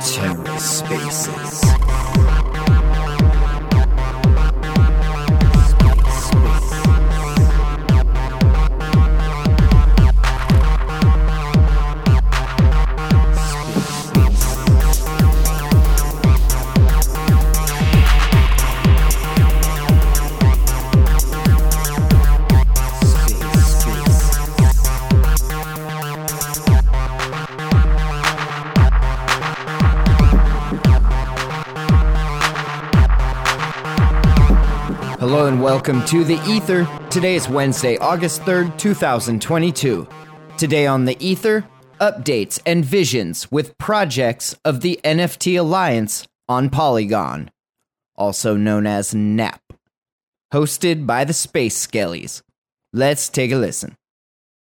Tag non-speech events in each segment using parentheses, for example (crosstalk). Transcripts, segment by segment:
TerraSpaces. Hello and welcome to the Ether. Today is Wednesday, August 3rd, 2022. Today on the Ether, updates and visions with projects of the NFT Alliance on Polygon, also known as NAP, hosted by the Space Skellies. Let's take a listen.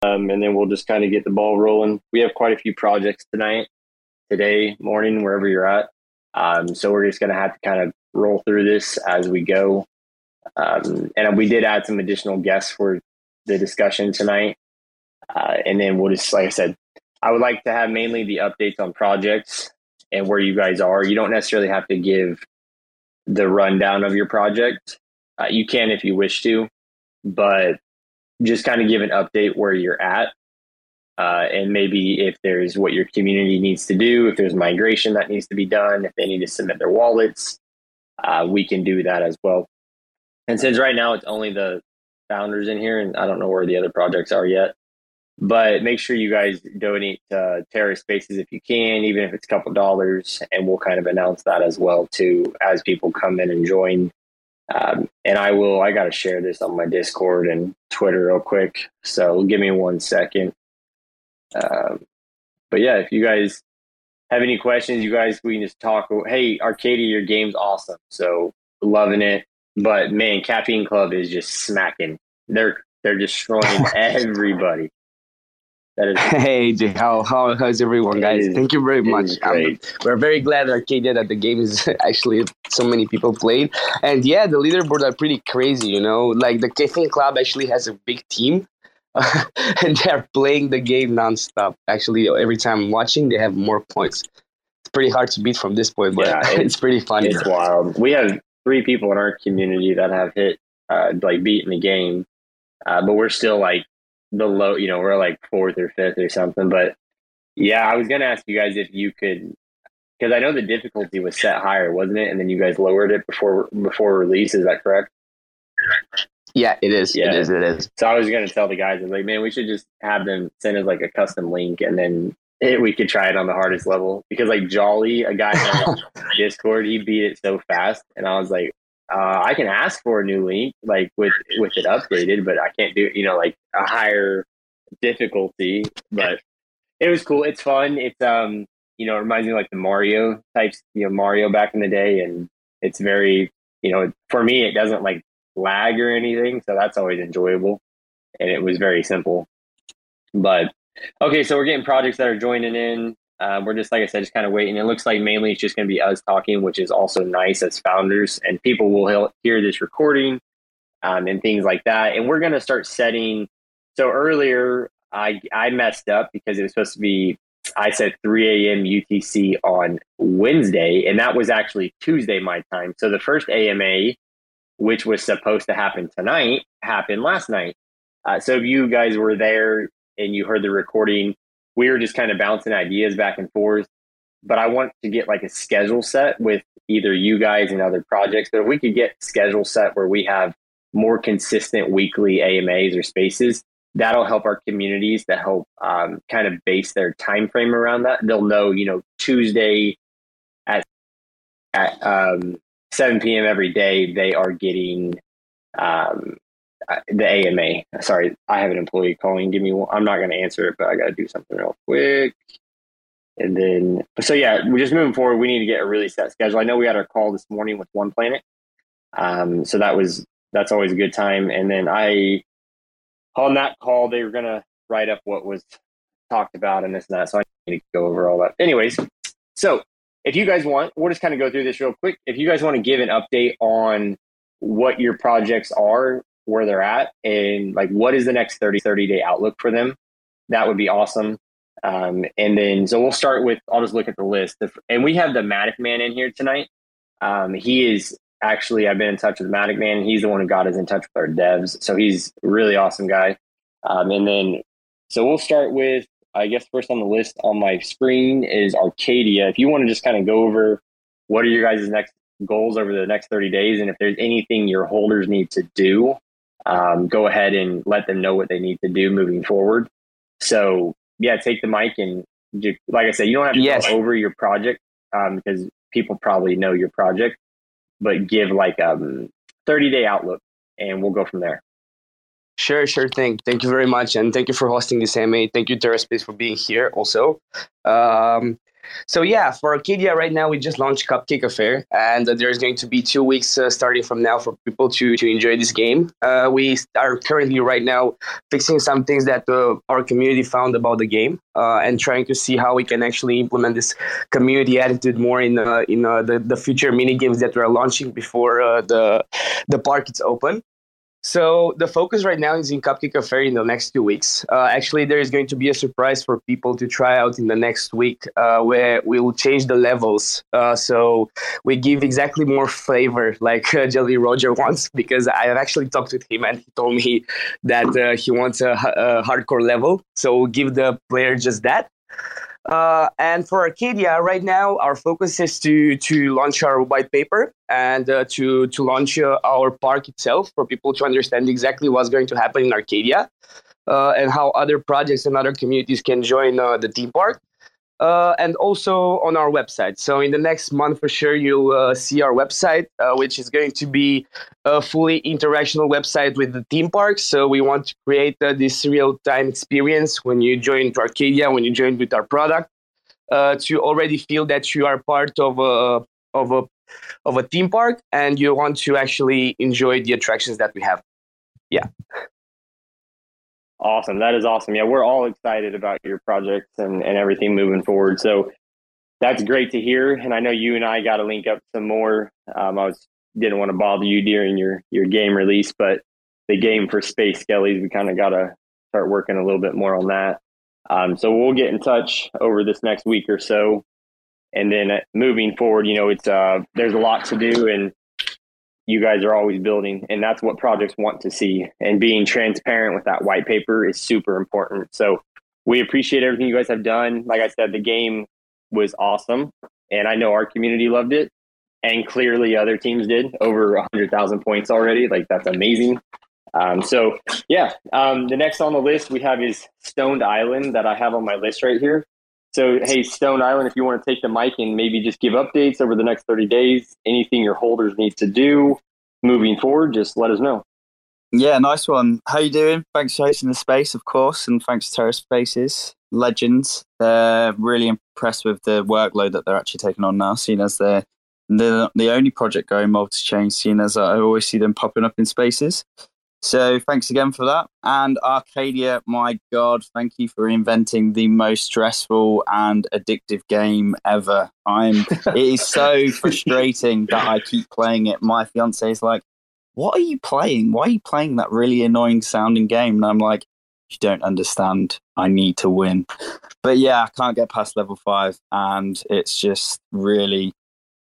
Um, and then we'll just kind of get the ball rolling. We have quite a few projects tonight, today, morning, wherever you're at. Um, so we're just going to have to kind of roll through this as we go. Um, and we did add some additional guests for the discussion tonight. Uh, and then we'll just, like I said, I would like to have mainly the updates on projects and where you guys are. You don't necessarily have to give the rundown of your project. Uh, you can if you wish to, but just kind of give an update where you're at. Uh, and maybe if there's what your community needs to do, if there's migration that needs to be done, if they need to submit their wallets, uh, we can do that as well. And since right now it's only the founders in here, and I don't know where the other projects are yet, but make sure you guys donate to TerraSpaces if you can, even if it's a couple dollars, and we'll kind of announce that as well too as people come in and join. Um, and I will. I got to share this on my Discord and Twitter real quick. So give me one second. Um, but yeah, if you guys have any questions, you guys we can just talk. Hey, Arkadia, your game's awesome. So loving it. But man, Caffeine Club is just smacking. They're they're destroying (laughs) everybody. That is (laughs) hey, Jay, how, how how's everyone, guys? Is, Thank you very much. Um, we're very glad Arkadia that the game is (laughs) actually so many people played, and yeah, the leaderboard are pretty crazy. You know, like the Caffeine Club actually has a big team, and they're playing the game nonstop. Actually, every time I'm watching, they have more points. It's pretty hard to beat from this point, but yeah, it's, it's pretty funny. It's wild. We have three people in our community that have hit uh, like beaten the game, uh, but we're still like the low. You know, we're like fourth or fifth or something. But yeah, I was gonna ask you guys if you could, because I know the difficulty was set higher, wasn't it? And then you guys lowered it before before release. Is that correct? Yeah, it is. Yeah. It is. It is. So I was gonna tell the guys, I was like, man, we should just have them send us like a custom link, and then it, (laughs) we could try it on the hardest level because like Jolly, a guy (laughs) on Discord, he beat it so fast, and I was like, uh, I can ask for a new link like with with it updated, but I can't do you know like a higher difficulty. But it was cool. It's fun. It's um you know it reminds me like the Mario types you know Mario back in the day, and it's very you know for me it doesn't like lag or anything, so that's always enjoyable, and it was very simple. But Okay, so we're getting projects that are joining in. Uh, we're just like I said, just kind of waiting. It looks like mainly it's just going to be us talking, which is also nice as founders, and people will hear this recording um, and things like that. And we're going to start setting. So earlier, I I messed up because it was supposed to be. I said 3 a.m. UTC on Wednesday, and that was actually Tuesday my time. So the first AMA, which was supposed to happen tonight, happened last night. Uh, so if you guys were there, and you heard the recording, we were just kind of bouncing ideas back and forth. But I want to get like a schedule set with either you guys and other projects. But if we could get schedule set where we have more consistent weekly AMAs or spaces, that'll help our communities to help um, kind of base their time frame around that. They'll know, you know, Tuesday at at um, 7 p.m. every day they are getting um, the AMA. Sorry, I have an employee calling. Give me one. I'm not going to answer it, but I got to do something real quick. And then, so yeah, we're just moving forward. We need to get a really set schedule. I know we had our call this morning with One Planet. Um, so that was, that's always a good time. And then I, on that call, they were going to write up what was talked about and this and that. So I need to go over all that. Anyways, so if you guys want, we'll just kind of go through this real quick. If you guys want to give an update on what your projects are where they're at and like what is the next 30 30 day outlook for them. That would be awesome. Um, and then so we'll start with I'll just look at the list. And we have the Matic man in here tonight. Um, he is actually I've been in touch with Matic man. He's the one who got us in touch with our devs. So he's really awesome guy. Um, and then so we'll start with I guess first on the list on my screen is Arkadia. If you want to just kind of go over what are your guys' next goals over the next 30 days, and if there's anything your holders need to do, um, go ahead and let them know what they need to do moving forward. So yeah, take the mic and like I said, you don't have to yes. go over your project um, because people probably know your project, but give like a 30 day outlook and we'll go from there. Sure, sure thing. Thank you very much, and thank you for hosting this AMA. Thank you, TerraSpace, for being here. Also, um, so yeah, for Arkadia right now, we just launched Cupcake Affair, and uh, there's going to be two weeks uh, starting from now for people to to enjoy this game. Uh, we are currently right now fixing some things that uh, our community found about the game, uh, and trying to see how we can actually implement this community attitude more in uh, in the the future mini games that we're launching before the the park is open. So the focus right now is in Cupcake Affair in the next two weeks. Uh, actually, there is going to be a surprise for people to try out in the next week, uh, where we will change the levels. Uh, so we give exactly more flavor, like uh, Jelly Roger wants, because I have actually talked with him and he told me that uh, he wants a, a hardcore level. So we'll give the player just that. Uh, and for Arkadia, right now, our focus is to to launch our white paper and uh, to to launch uh, our park itself for people to understand exactly what's going to happen in Arkadia uh, and how other projects and other communities can join uh, the theme park. Uh, and also on our website. So in the next month, for sure, you'll uh, see our website, uh, which is going to be a fully interactional website with the theme park. So we want to create uh, this real-time experience when you join to Arkadia, when you join with our product, to already feel that you are part of a of a of a theme park and you want to actually enjoy the attractions that we have. Yeah. Awesome. That is awesome. Yeah, we're all excited about your projects and, and everything moving forward. So that's great to hear. And I know you and I got to link up some more. Um, I was didn't want to bother you during your your game release, but the game for Space Skellies, we kind of got to start working a little bit more on that. Um, so we'll get in touch over this next week or so and then uh, moving forward, you know, it's uh, there's a lot to do, and you guys are always building, and that's what projects want to see. And being transparent with that white paper is super important. So we appreciate everything you guys have done. Like I said, the game was awesome, and I know our community loved it, and clearly other teams did over a hundred thousand points already. Like that's amazing. Um, so yeah, um, the next on the list we have is Stoned Island that I have on my list right here. So, hey, Stoned Island, if you want to take the mic and maybe just give updates over the next 30 days, anything your holders need to do moving forward, just let us know. Yeah, nice one. How you doing? Thanks for hosting the space, of course, and thanks to TerraSpaces. Legends. They're really impressed with the workload that they're actually taking on now, seeing as they're the, the only project going multi-chain, seeing as I always see them popping up in spaces. So thanks again for that. And Arkadia, my God, thank you for inventing the most stressful and addictive game ever. I'm it is so (laughs) frustrating that I keep playing it. My fiance is like, What are you playing? Why are you playing that really annoying sounding game? And I'm like, You don't understand. I need to win. But yeah, I can't get past level five and it's just really,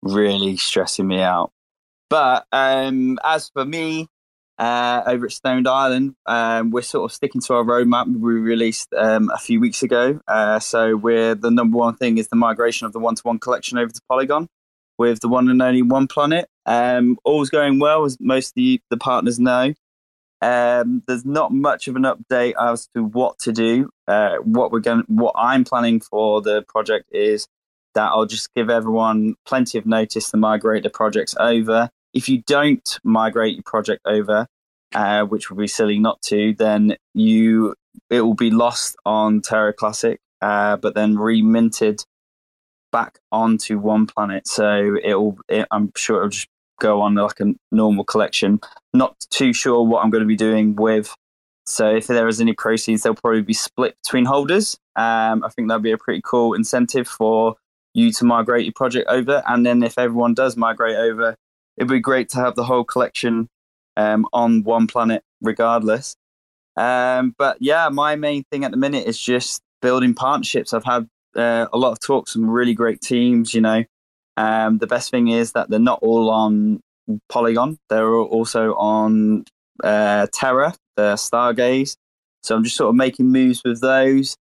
really stressing me out. But um, as for me, uh, over at Stoned Island. Um, we're sort of sticking to our roadmap we released um, a few weeks ago. Uh, so we're the number one thing is the migration of the one-to-one collection over to Polygon with the one and only one planet. Um, all's going well, as most of the, the partners know. Um, there's not much of an update as to what to do. Uh, what we're going, what I'm planning for the project is that I'll just give everyone plenty of notice to migrate the projects over. If you don't migrate your project over, uh, which would be silly not to, then you it will be lost on Terra Classic, uh, but then reminted back onto one planet. So it'll, it, I'm sure it'll just go on like a normal collection. Not too sure what I'm going to be doing with. So if there is any proceeds, they'll probably be split between holders. Um, I think that'd be a pretty cool incentive for you to migrate your project over. And then if everyone does migrate over, it'd be great to have the whole collection um, on one planet regardless. Um, but yeah, my main thing at the minute is just building partnerships. I've had uh, a lot of talks, some really great teams. You know, um, the best thing is that they're not all on Polygon. They're also on uh, Terra, the Stargaze. So I'm just sort of making moves with those.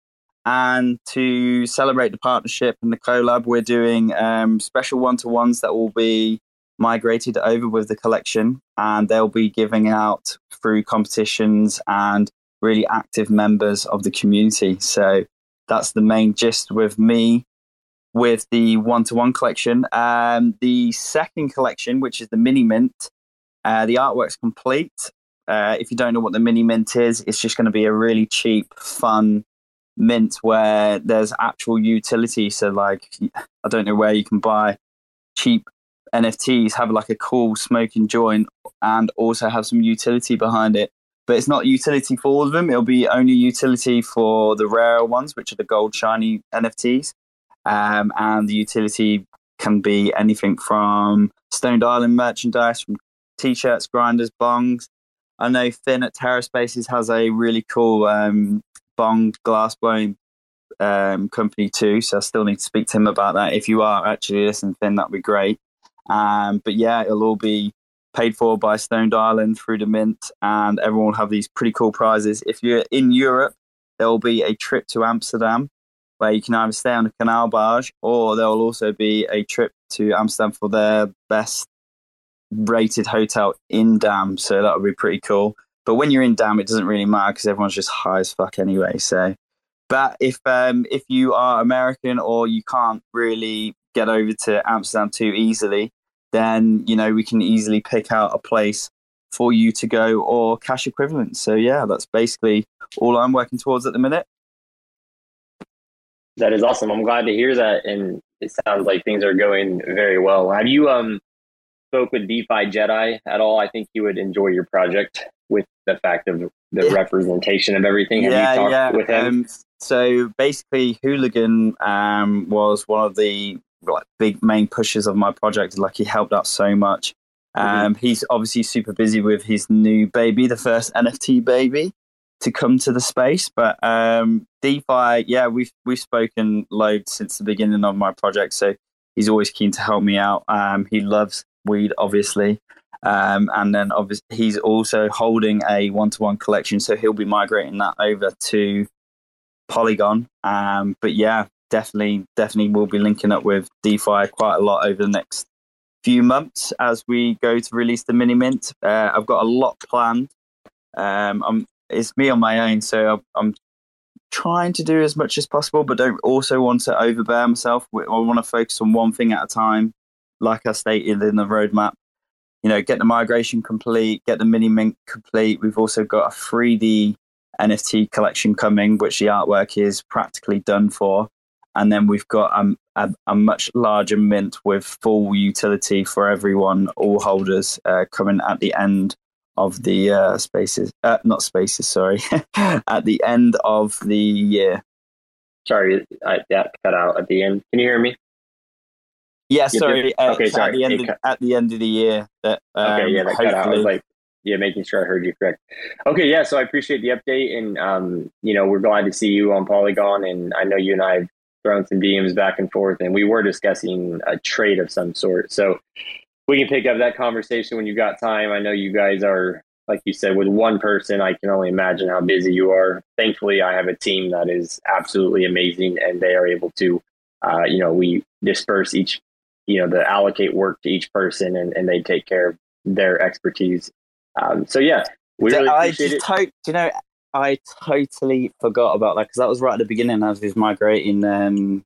And to celebrate the partnership and the collab, we're doing um, special one to ones that will be migrated over with the collection and they'll be giving out through competitions and really active members of the community. So that's the main gist with me with the one to one collection. Um, the second collection, which is the mini mint, uh, the artwork's complete. Uh, if you don't know what the mini mint is, it's just going to be a really cheap, fun mint where there's actual utility. So, like, I don't know where you can buy cheap NFTs have like a cool smoking joint and also have some utility behind it. But it's not utility for all of them. It'll be only utility for the rare ones, which are the gold shiny NFTs. Um, and the utility can be anything from Stoned Island merchandise, from t-shirts, grinders, bongs. I know Finn at Terra Spaces has a really cool um, bong glass blowing um, company too. So I still need to speak to him about that. If you are actually listening, Finn, that'd be great. Um, but yeah, it'll all be paid for by Stoned Island through the Mint, and everyone will have these pretty cool prizes. If you're in Europe, there will be a trip to Amsterdam where you can either stay on a canal barge or there will also be a trip to Amsterdam for their best rated hotel in Dam. So that'll be pretty cool. But when you're in Dam, it doesn't really matter because everyone's just high as fuck anyway. So, but if um, if you are American or you can't really get over to Amsterdam too easily, then you know we can easily pick out a place for you to go or cash equivalent. So yeah, that's basically all I'm working towards at the minute. That is awesome. I'm glad to hear that, and it sounds like things are going very well. Have you um spoke with DeFi Jedi at all? I think you would enjoy your project with the fact of the representation of everything. Have yeah, you talked yeah. with him? Um, so basically, Hooligan um, was one of the like big main pushes of my project. Like he helped out so much. Mm-hmm. Um, mm-hmm. He's obviously super busy with his new baby, the first NFT baby to come to the space. But um, DeFi, yeah, we've we've spoken loads since the beginning of my project. So he's always keen to help me out. Um, he loves weed, obviously. Um, and then obviously he's also holding a one-to-one collection, so he'll be migrating that over to Polygon. Um, but yeah, definitely, definitely will be linking up with DeFi quite a lot over the next few months as we go to release the mini mint. Uh, I've got a lot planned. Um, I'm, it's me on my own, so I'm trying to do as much as possible, but don't also want to overbear myself. I want to focus on one thing at a time, like I stated in the roadmap. You know, get the migration complete, get the mini mint complete. We've also got a 3D NFT collection coming, which the artwork is practically done for and then we've got um, a, a, much larger mint with full utility for everyone, all holders, uh, coming at the end of the uh, spaces, uh, not spaces, sorry, (laughs) at the end of the year. Sorry, I, that cut out at the end. Can you hear me? Yeah, sorry. Uh, okay, sorry. At the, end of, at the end of the year. That, um, okay, yeah, that cut out. I was like, yeah, making sure I heard you correct. Okay, yeah. So I appreciate the update, and um, you know, we're glad to see you on Polygon, and I know you and I have thrown some DMs back and forth, and we were discussing a trade of some sort. So we can pick up that conversation when you got time. I know you guys are, like you said, with one person. I can only imagine how busy you are. Thankfully, I have a team that is absolutely amazing, and they are able to, uh, you know, we disperse each, you know, the allocate work to each person, and, and they take care of their expertise. Um, so yeah, we really appreciate I just it. you know, I totally forgot about that because that was right at the beginning as we was migrating, um,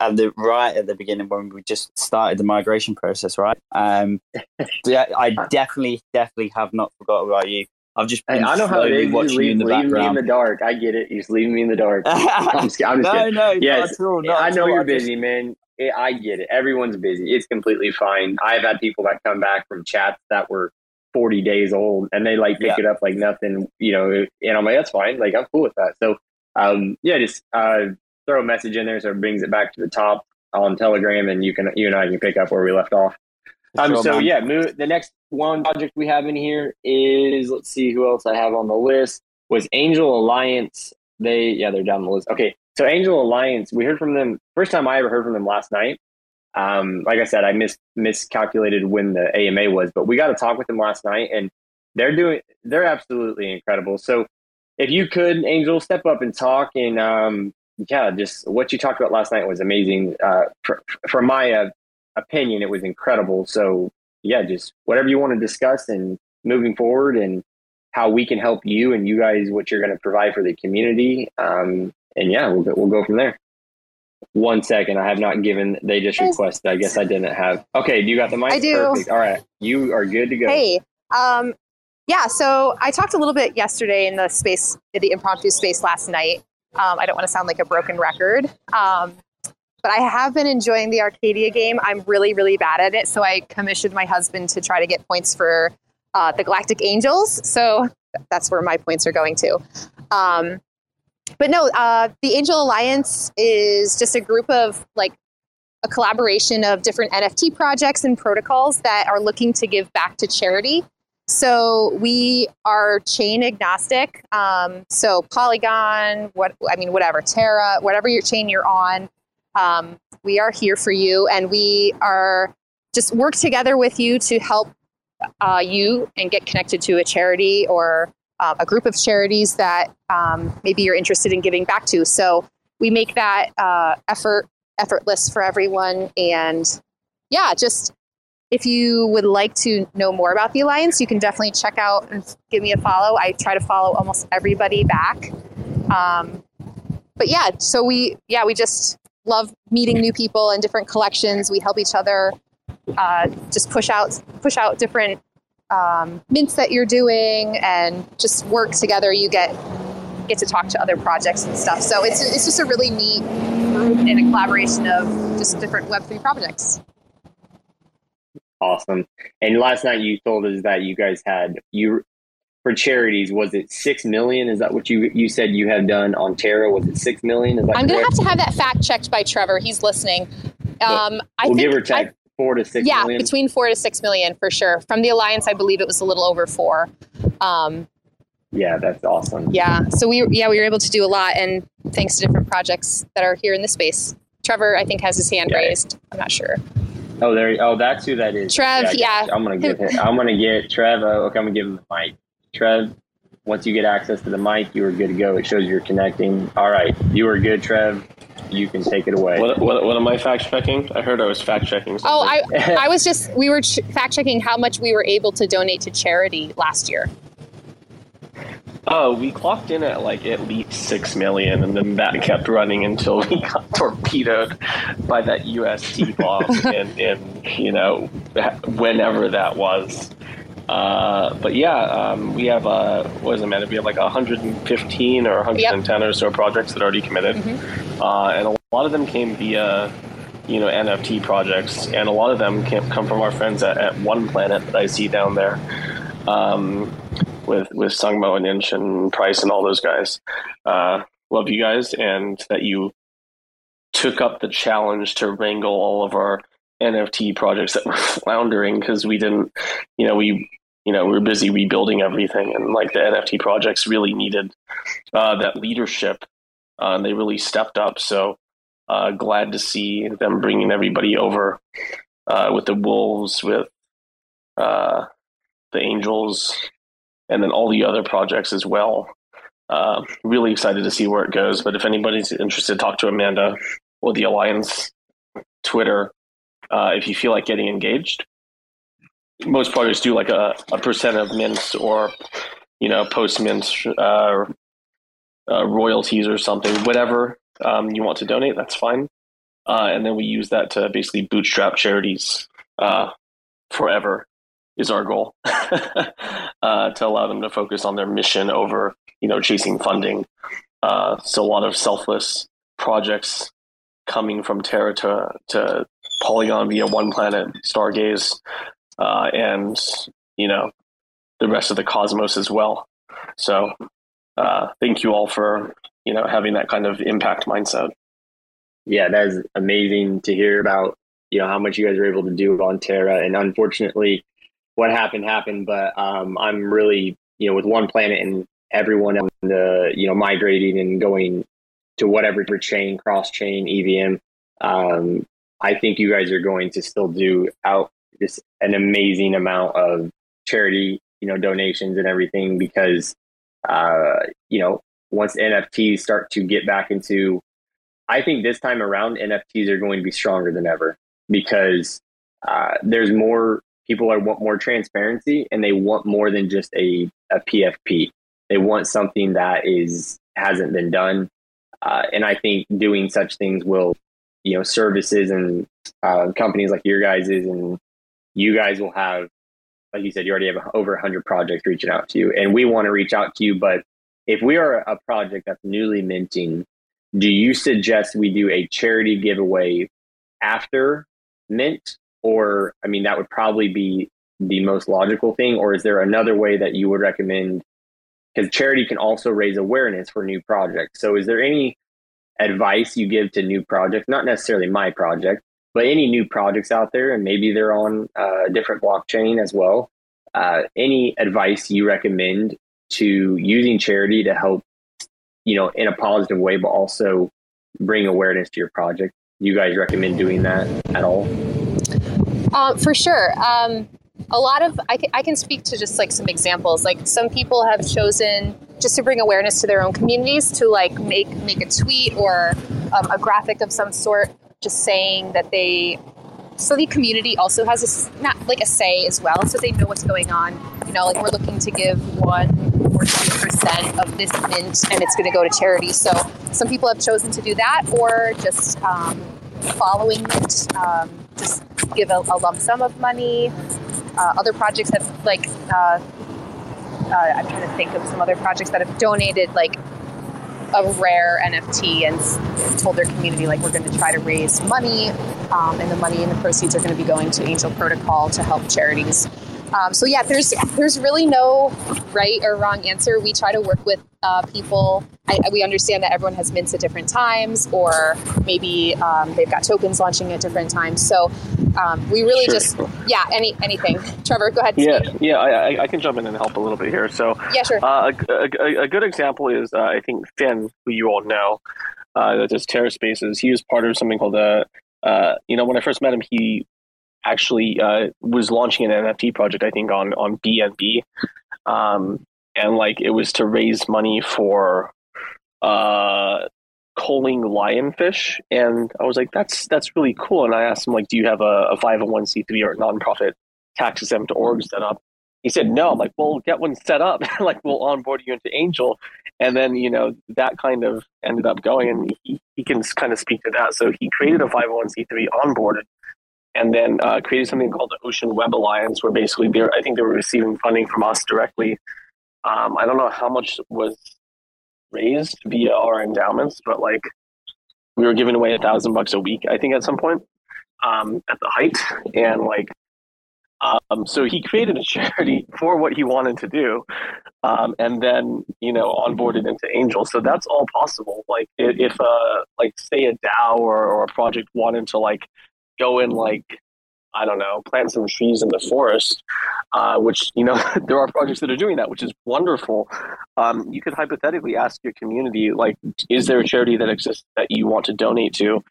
at the right at the beginning when we just started the migration process, right? Um, (laughs) yeah, I definitely, definitely have not forgot about you. I've just been hey, I know how it is. Watching leave, you in the leave background. me in the dark. I get it. You just leave me in the dark. (laughs) I'm just, I'm just no, kidding. no, yes, not I know you're busy, just... man. I get it. Everyone's busy. It's completely fine. I've had people that come back from chats that were 40 days old and they like pick yeah. it up like nothing, you know, and I'm like, that's fine. Like, I'm cool with that. So, um, yeah, just uh, throw a message in there so it brings it back to the top on Telegram and you can, you and I can pick up where we left off. Um, so yeah, move, the next one project we have in here is let's see who else I have on the list was Angel Alliance. They yeah they're down the list. Okay, so Angel Alliance, we heard from them first time I ever heard from them last night. Um, like I said, I mis- miscalculated when the AMA was, but we got to talk with them last night, and they're doing they're absolutely incredible. So if you could, Angel, step up and talk, and um, yeah, just what you talked about last night was amazing. Uh, for, from my uh, opinion, it was incredible. So yeah, just whatever you want to discuss and moving forward, and how we can help you and you guys, what you're going to provide for the community. Um, and yeah, we'll we'll go from there. One second, I have not given. They just requested. I guess I didn't have. Okay, do you got the mic? I do. Perfect. All right, you are good to go. Hey, um, yeah. So I talked a little bit yesterday in the space, in the impromptu space last night. Um, I don't want to sound like a broken record, um, but I have been enjoying the Arkadia game. I'm really, really bad at it, so I commissioned my husband to try to get points for uh, the Galactic Angels. So that's where my points are going to. Um, but no, uh, the Angel Alliance is just a group of like a collaboration of different NFT projects and protocols that are looking to give back to charity. So we are chain agnostic. Um, so Polygon, what I mean, whatever Terra, whatever your chain you're on, um, we are here for you, and we are just work together with you to help uh, you and get connected to a charity or uh, a group of charities that um, maybe you're interested in giving back to. So we make that uh, effort effortless for everyone. And yeah, just if you would like to know more about the Alliance, you can definitely check out and give me a follow. I try to follow almost everybody back. Um, but yeah, so we yeah we just love meeting new people and different collections. We help each other uh, just push out push out different um, mints that you're doing and just work together. You get get to talk to other projects and stuff. So it's it's just a really neat group and a collaboration of just different Web three projects. Awesome. And last night you told us that you guys had you for charities was it six million? Is that what you you said you have done on Terra? Was it six million? I'm gonna have to have that fact checked by Trevor. He's listening. Um, we'll, I we'll give or take four to six yeah, million? between four to six million for sure. From the alliance, I believe it was a little over four. Um, yeah, that's awesome. Yeah, so we yeah we were able to do a lot, and thanks to different projects that are here in the space. Trevor, I think, has his hand yeah. raised. I'm not sure. Oh, there. Oh, that's who that is. Trev. Yeah. yeah. I'm gonna give him. I'm gonna get Trev. Uh, okay, I'm gonna give him the mic. Trev, once you get access to the mic, you are good to go. It shows you're connecting. All right, you are good, Trev you can take it away. What, what, what am I fact checking? I heard I was fact checking. Oh, I, I was just, we were ch- fact checking how much we were able to donate to charity last year. Oh, we clocked in at like at least six million, and then that kept running until we (laughs) got torpedoed by that UST bomb in, in you know whenever that was. Uh, but yeah, um, we have uh, what is it, man? We have like 115 or 110 yep. or so projects that are already committed, mm-hmm. uh, and a lot of them came via you know NFT projects, and a lot of them come from our friends at, at One Planet that I see down there, um, with with Sungmo and Inch and Price and all those guys. Uh, love you guys, and that you took up the challenge to wrangle all of our NFT projects that were (laughs) floundering because we didn't, you know, we you know, we are busy rebuilding everything, and like the NFT projects really needed uh, that leadership, uh, and they really stepped up. So uh, glad to see them bringing everybody over uh, with the Wolves, with uh, the Angels, and then all the other projects as well. Uh, really excited to see where it goes. But if anybody's interested, talk to Amanda or the Alliance Twitter if you feel like getting engaged most projects do like a, a percent of mints or you know post mint uh, uh, royalties or something whatever um, you want to donate that's fine. Uh, and then we use that to basically bootstrap charities uh, forever is our goal. (laughs) Uh, to allow them to focus on their mission over you know chasing funding. Uh, so a lot of selfless projects coming from terra to, to polygon via one planet stargaze uh, and you know the rest of the cosmos as well. So uh, thank you all for you know having that kind of impact mindset. Yeah, that is amazing to hear about you know how much you guys were able to do on Terra, and unfortunately, what happened happened. But um, I'm really you know with one planet and everyone on the you know migrating and going to whatever chain, cross chain, EVM. Um, I think you guys are going to still do out just an amazing amount of charity, you know, donations and everything because, uh, you know, once NFTs start to get back into, I think this time around NFTs are going to be stronger than ever because uh, there's more people are want more transparency and they want more than just a, a PFP. They want something that is hasn't been done, uh, and I think doing such things will, you know, services and uh, companies like your guys's and you guys will have, like you said, you already have over 100 projects reaching out to you, and we want to reach out to you. But if we are a project that's newly minting, do you suggest we do a charity giveaway after mint? Or, I mean, that would probably be the most logical thing. Or is there another way that you would recommend? Because charity can also raise awareness for new projects. So, is there any advice you give to new projects? Not necessarily my project, but any new projects out there, and maybe they're on uh, a different blockchain as well. Uh, any advice you recommend to using charity to help, you know, in a positive way, but also bring awareness to your project? You guys recommend doing that at all? Uh, for sure. Um, a lot of I can, speak to just like some examples. Like some people have chosen just to bring awareness to their own communities to like make make a tweet or um, a graphic of some sort just saying that they so the community also has a not like a say as well so they know what's going on. You know like we're looking to give one or two percent of this mint and it's going to go to charity. So some people have chosen to do that or just um, following it um, just give a, a, lump sum of money. Uh, other projects have like uh, uh, i'm trying to think of some other projects that have donated like a rare NFT and told their community like we're going to try to raise money, um, and the money and the proceeds are going to be going to Angel Protocol to help charities. Um, so yeah, there's there's really no right or wrong answer. We try to work with uh, people. I, we understand that everyone has mints at different times, or maybe um, they've got tokens launching at different times. So um, we really sure. just yeah any anything (laughs) trevor go ahead yeah yeah I, I, can jump in and help a little bit here so yeah sure uh, a, a, a, good example is uh, i think finn who you all know uh, that does terra spaces he was part of something called the uh, you know when i first met him he actually uh, was launching an nft project i think on on bnb um, and like it was to raise money for uh culling lionfish, and I was like, "That's that's really cool." And I asked him, like, "Do you have a five hundred one c three or a nonprofit tax exempt org set up?" He said, "No." I'm like, "Well, get one set up. (laughs) like, we'll onboard you into Angel." And then you know that kind of ended up going, and he, he can kind of speak to that. So he created a 501c3 onboarded, and then uh, created something called the Ocean Web Alliance, where basically they I think they were receiving funding from us directly. Um, I don't know how much was raised via our endowments, but like we were giving away a thousand bucks a week, I think, at some point um, at the height, and like. Um, so he created a (laughs) charity for what he wanted to do, um, and then you know onboarded into Angel. So that's all possible. Like if, uh, like say a DAO or, or a project wanted to like go in like I don't know, plant some trees in the forest, uh, which, you know, (laughs) there are projects that are doing that, which is wonderful. Um, you could hypothetically ask your community, like, is there a charity that exists that you want to donate to?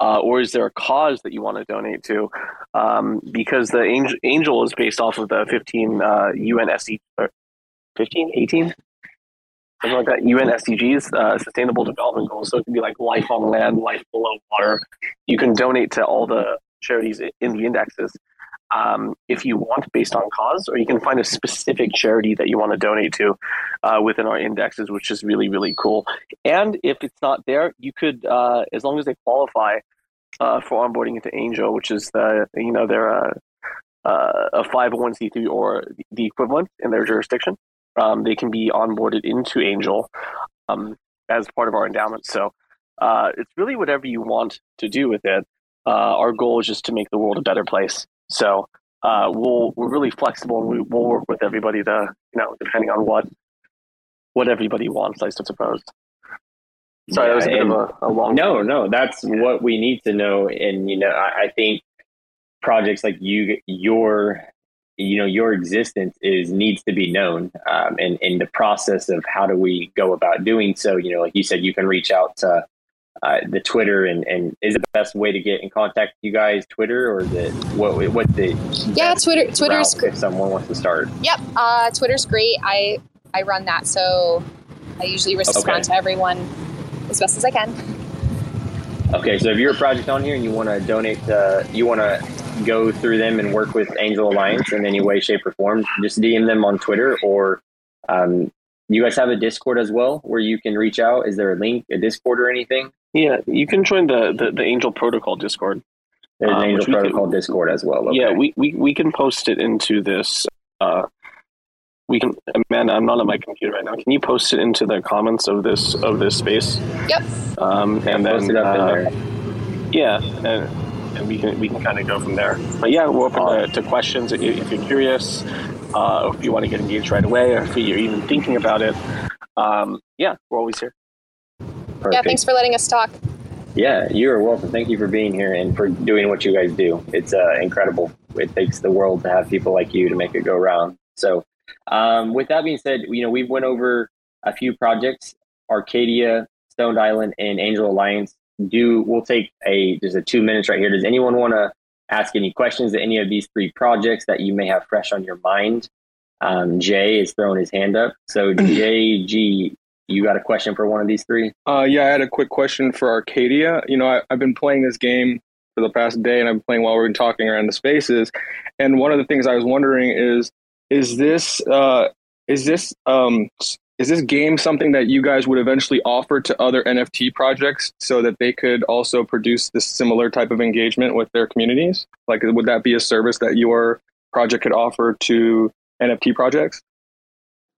Uh, or is there a cause that you want to donate to? Um, because the angel, angel, is based off of the 15 uh, UN SDGs, 15, 18? Something like that. UN SDGs, uh, Sustainable Development Goals. So it can be like life on land, life below water. You can donate to all the charities in the indexes um, if you want based on cause, or you can find a specific charity that you want to donate to uh, within our indexes, which is really, really cool. And if it's not there, you could, uh, as long as they qualify uh, for onboarding into Angel, which is the, you know, they're a 501c3 or the equivalent in their jurisdiction, um, they can be onboarded into Angel um, as part of our endowment. So uh, it's really whatever you want to do with it uh, our goal is just to make the world a better place. So uh, we'll we're really flexible and we, will work with everybody to you know depending on what what everybody wants. I suppose. Sorry, yeah, that was a bit of a, a, long. No, no, that's what we need to know, and you know, I, I think projects like you your you know your existence is needs to be known um, and in the process of how do we go about doing so you know like you said you can reach out to uh, the twitter and and is the best way to get in contact with you guys twitter or the what what the yeah twitter twitter's if someone wants to start? Yep uh, twitter's great. I i run that so i usually respond okay. to everyone as best as i can okay so if you're a project on here and you want to donate to you want to go through them and work with Angel Alliance in any way, shape, or form, just DM them on Twitter or um, you guys have a Discord as well where you can reach out. Is there a link, a Discord or anything? Yeah, you can join the, the, the Angel Protocol Discord. There's an uh, Angel Protocol can, Discord as well. Okay. Yeah, we, we, we can post it into this. Uh, we can, Amanda. I'm not on my computer right now. Can you post it into the comments of this of this space? Yep. Um, and then, uh, yeah, and and we can we can kind of go from there. But yeah, we're open to, to questions if, if, you're curious, uh, if you want to get engaged right away, or if you're even thinking about it. Um, yeah, we're always here. Perfect. Yeah, thanks for letting us talk. Yeah, you're welcome. Thank you for being here and for doing what you guys do. It's uh, incredible. It takes the world to have people like you to make it go round. So, um, with that being said, you know we've went over a few projects: Arkadia, Stoned Island, and Angel Alliance do we'll take a just a two minutes right here. Does anyone want to ask any questions to any of these three projects that you may have fresh on your mind? Um, Jay is throwing his hand up. So (clears throat) JG, you got a question for one of these three? Uh, yeah, I had a quick question for Arkadia. You know, I, have been playing this game for the past day, and I've been playing while we've been talking around the spaces. And one of the things I was wondering is, is this uh, is this um, is this game something that you guys would eventually offer to other NFT projects so that they could also produce this similar type of engagement with their communities? Like, would that be a service that your project could offer to NFT projects?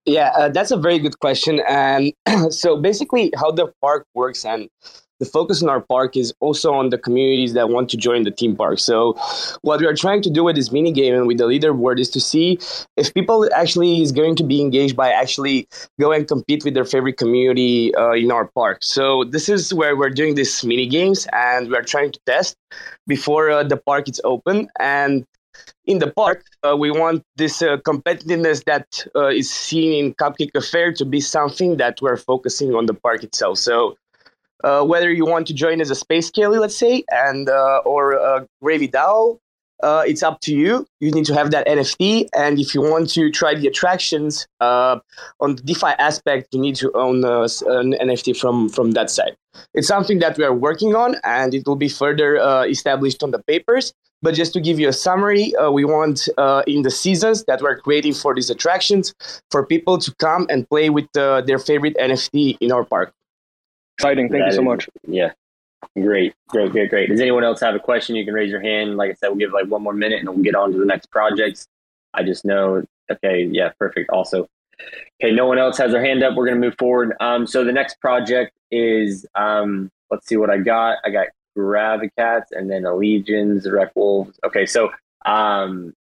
Yeah, uh, that's a very good question. And (clears throat) so basically, how the park works and the focus in our park is also on the communities that want to join the theme park. So, what we are trying to do with this mini game and with the leaderboard is to see if people actually is going to be engaged by actually go and compete with their favorite community uh, in our park. So, this is where we're doing these mini games and we're trying to test before uh, the park is open. And in the park, uh, we want this uh, competitiveness that uh, is seen in Cupcake Affair to be something that we're focusing on the park itself. So uh, whether you want to join as a Space Skelly, let's say, and uh, or a GraviDAO, uh, it's up to you. You need to have that NFT, and if you want to try the attractions uh, on the DeFi aspect, you need to own uh, an NFT from from that side. It's something that we are working on, and it will be further uh, established on the papers. But just to give you a summary, we want in the seasons that we're creating for these attractions for people to come and play with their favorite NFT in our park. Exciting. Thank that you so is, much. Yeah. Great, great, great, great. Does anyone else have a question? You can raise your hand. Like I said, we'll give like one more minute and we'll get on to the next projects. I just know. Okay, yeah, perfect. Also, okay, no one else has their hand up. We're gonna move forward. Um, so the next project is um, let's see what I got. I got Gravicats and then Allegions, Rekt Wolves. Okay, so um,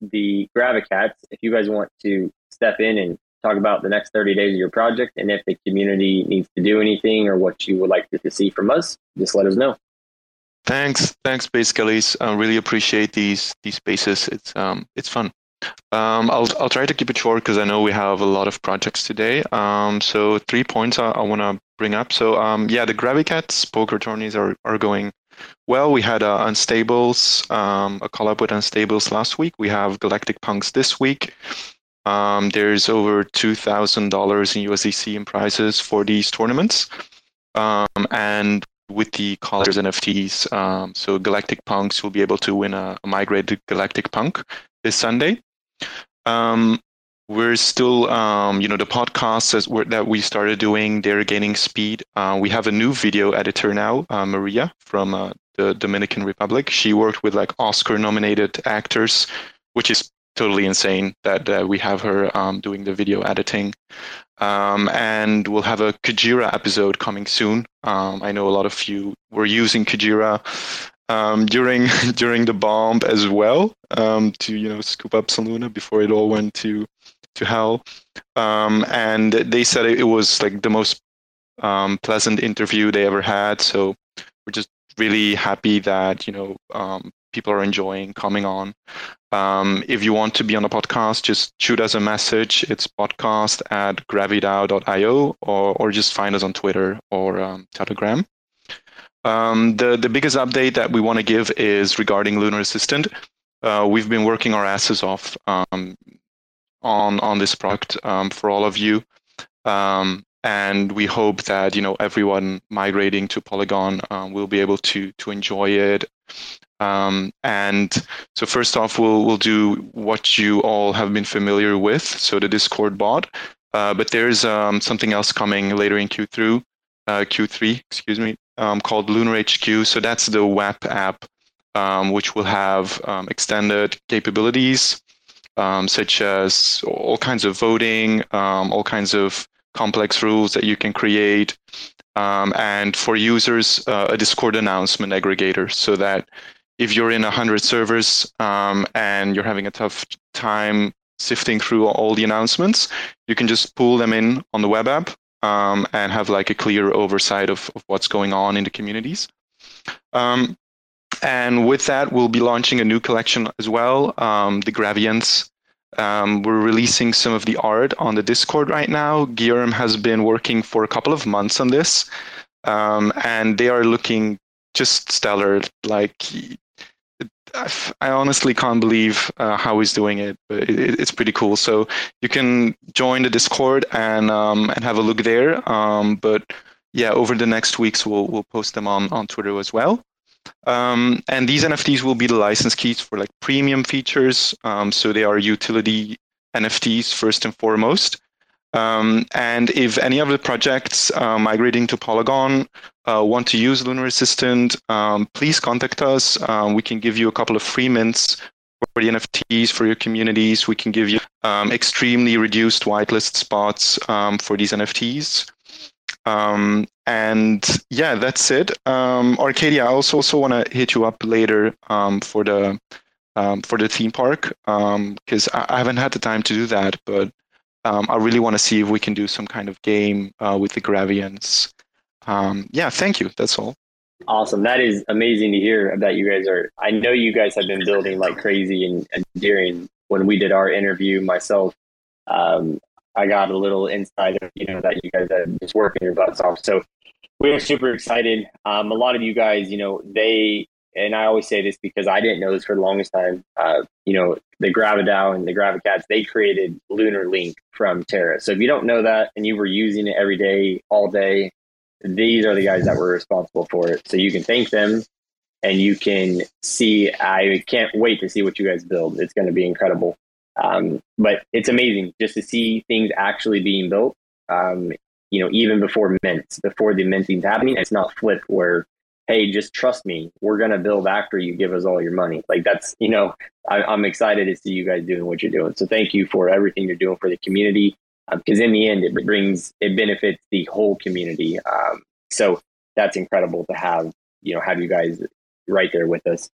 the Gravicats. If you guys want to step in and talk about the next 30 days of your project and if the community needs to do anything or what you would like to see from us, just let us know. Thanks, thanks, Skellies. I really appreciate these these spaces. It's um it's fun. Um, I'll I'll try to keep it short because I know we have a lot of projects today. Um, so three points I, I want to bring up. So um, yeah, the Gravicats poker tourneys are are going well. We had uh, Unstables, um, a collab with Unstables last week. We have Galactic Punks this week. Um, there's over two thousand dollars in USDC in prizes for these tournaments, um, and with the collars NFTs, um, so Galactic Punks will be able to win a, a migrated Galactic Punk this Sunday. Um, we're still, um, you know, the podcasts that we started doing, they're gaining speed. Uh, we have a new video editor now, uh, Maria from uh, the Dominican Republic. She worked with like Oscar-nominated actors, which is totally insane that uh, we have her um, doing the video editing. Um, and we'll have a Kujira episode coming soon. Um, I know a lot of you were using Kujira um, during (laughs) during the bomb as well um, to you know scoop up Soluna before it all went to to hell. Um, and they said it was like the most pleasant interview they ever had. So we're just really happy that you know people are enjoying coming on. Um, if you want to be on the podcast, just shoot us a message. It's podcast at gravidao.io or, or just find us on Twitter or um, Telegram. Um, the, the biggest update that we want to give is regarding Luna Assistant. Uh, we've been working our asses off um, on, on this product um, for all of you. Um, and we hope that you know everyone migrating to Polygon um, will be able to to enjoy it. Um, and so first off, we'll we'll do what you all have been familiar with, so the Discord bot. Uh, but there's um, something else coming later in Q3, uh, Q3, excuse me, um, called Luna HQ. So that's the web app, um, which will have um, extended capabilities, such as all kinds of voting, all kinds of complex rules that you can create. Um, and for users, uh, a Discord announcement aggregator so that if you're in 100 servers um, and you're having a tough time sifting through all the announcements, you can just pull them in on the web app um, and have like a clear oversight of, of, what's going on in the communities. Um, and with that, we'll be launching a new collection as well, um, the Gravians um, we're releasing some of the art on the Discord right now. Guillaume has been working for a couple of months on this, um, and they are looking just stellar. Like, I honestly can't believe uh, how he's doing it, but it, it's pretty cool. So you can join the Discord and um, and have a look there. Um, but yeah, over the next weeks, we'll we'll post them on on Twitter as well. Um, and these NFTs will be the license keys for like premium features. Um, so they are utility NFTs first and foremost. Um, and if any of the projects uh, migrating to Polygon uh, want to use Luna Assistant, um, please contact us. Um, we can give you a couple of free mints for the NFTs for your communities. We can give you um, extremely reduced whitelist spots for these NFTs. Um, and yeah, that's it. Um, Arkadia, I also also want to hit you up later um, for the um, for the theme park because um, I, I, haven't had the time to do that, but um, I really want to see if we can do some kind of game uh, with the Gravians. Um, yeah, thank you. That's all. Awesome. That is amazing to hear that you guys are. I know you guys have been building like crazy, and, and during when we did our interview, myself, um, I got a little insight of, you know, that you guys are just working your butts off. So we are super excited. Um, a lot of you guys, you know, they, and I always say this because I didn't know this for the longest time. Uh, you know, the GraviDAO and the GraviCats, they created Lunar Link from Terra. So if you don't know that and you were using it every day, all day, these are the guys that were responsible for it. So you can thank them and you can see. I can't wait to see what you guys build. It's going to be incredible. Um, but it's amazing just to see things actually being built. Um, you know, even before mints, before the minting's happening, it's not flip where, hey, just trust me, we're gonna build after you give us all your money. Like that's, you know, I, am excited to see you guys doing what you're doing. So thank you for everything you're doing for the community, because um, in the end, it brings it benefits the whole community. Um, so that's incredible to have, you know, have you guys right there with us.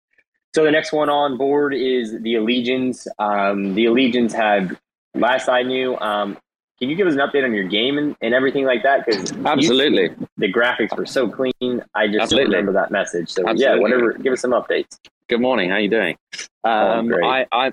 So the next one on board is the Allegions. Um, the Allegions had, last I knew, um, can you give us an update on your game and, and everything like that? Because absolutely, you, the graphics were so clean. I just absolutely. remember that message. So absolutely. yeah, whatever. Give us some updates. Good morning. How are you doing? Oh, um, oh, I, I,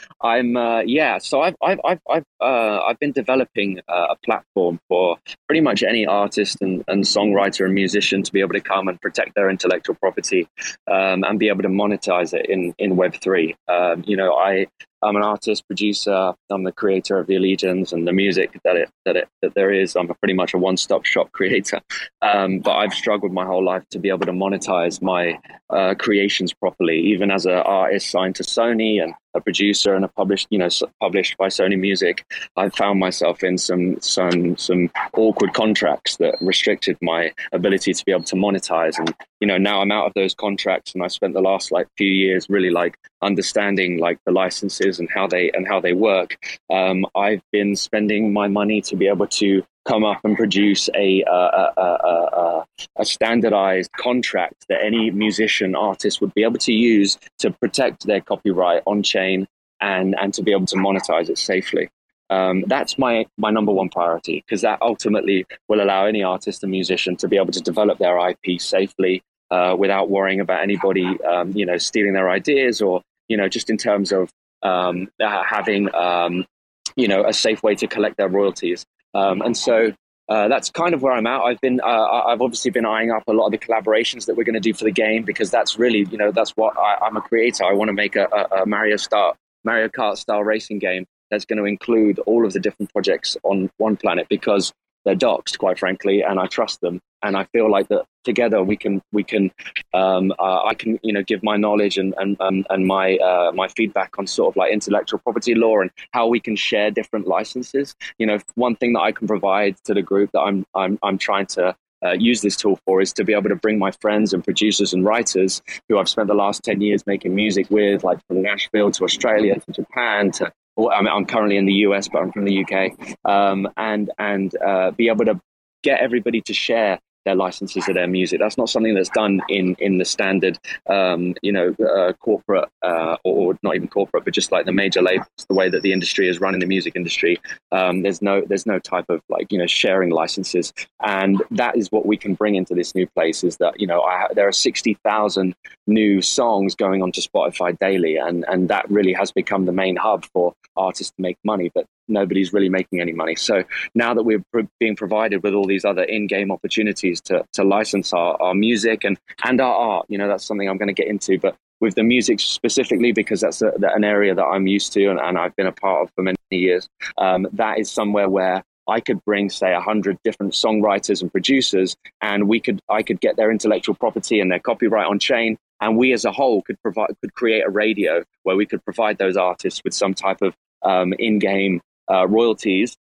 (laughs) I'm, uh, yeah. So I've, I've, I've, I've, uh, I've been developing uh, a platform for pretty much any artist and, and songwriter and musician to be able to come and protect their intellectual property um, and be able to monetize it in in Web three. Um, you know, I, I'm an artist, producer. I'm the creator of the Allegions and the music that it that it that there is. I'm pretty much a one-stop shop (laughs) creator. Um, but I've struggled my whole life to be able to monetize my uh, creations properly, even as an artist signed to Sony and a producer and a published, you know, published by Sony Music, I found myself in some some some awkward contracts that restricted my ability to be able to monetize. And you know, now I'm out of those contracts, and I spent the last like few years really like understanding like the licenses and how they and how they work. Um, I've been spending my money to be able to come up and produce a, uh, a, a, a, standardized contract that any musician artist would be able to use to protect their copyright on chain and, and to be able to monetize it safely. Um, that's my, my number one priority because that ultimately will allow any artist and musician to be able to develop their IP safely uh, without worrying about anybody, um, you know, stealing their ideas or, you know, just in terms of um, having, um, you know, a safe way to collect their royalties. Um, and so uh, that's kind of where I'm at. I've been, uh, I've obviously been eyeing up a lot of the collaborations that we're going to do for the game because that's really, you know, that's what I, am a creator. I want to make a, a, a Mario Star, Mario Kart style racing game that's going to include all of the different projects on one planet because they're doxed, quite frankly, and I trust them. And I feel like that together we can we can um, uh, I can you know give my knowledge and and um, and my uh, my feedback on sort of like intellectual property law and how we can share different licenses. You know, one thing that I can provide to the group that I'm I'm I'm trying to uh, use this tool for is to be able to bring my friends and producers and writers who I've spent the last 10 years making music with, like from Nashville to Australia to Japan to I mean, I'm currently in the US, but I'm from the UK, um, and and uh, be able to get everybody to share their licenses of their music. That's not something that's done in in the standard, um, you know, uh, corporate uh, or not even corporate, but just like the major labels. The way that the industry is running the music industry, um, there's no there's no type of like you know sharing licenses, and that is what we can bring into this new place. Is that you know I, there are sixty thousand new songs going onto Spotify daily, and and that really has become the main hub for artists to make money. But nobody's really making any money. So now that we're being provided with all these other in-game opportunities to, to license our, our music and, and our art, you know, that's something I'm going to get into. But with the music specifically, because that's a, an area that I'm used to and, and I've been a part of for many years, um, that is somewhere where I could bring, say, a hundred different songwriters and producers, and we could, I could get their intellectual property and their copyright on chain, and we as a whole could provide, could create a radio where we could provide those artists with some type of um, in-game uh, royalties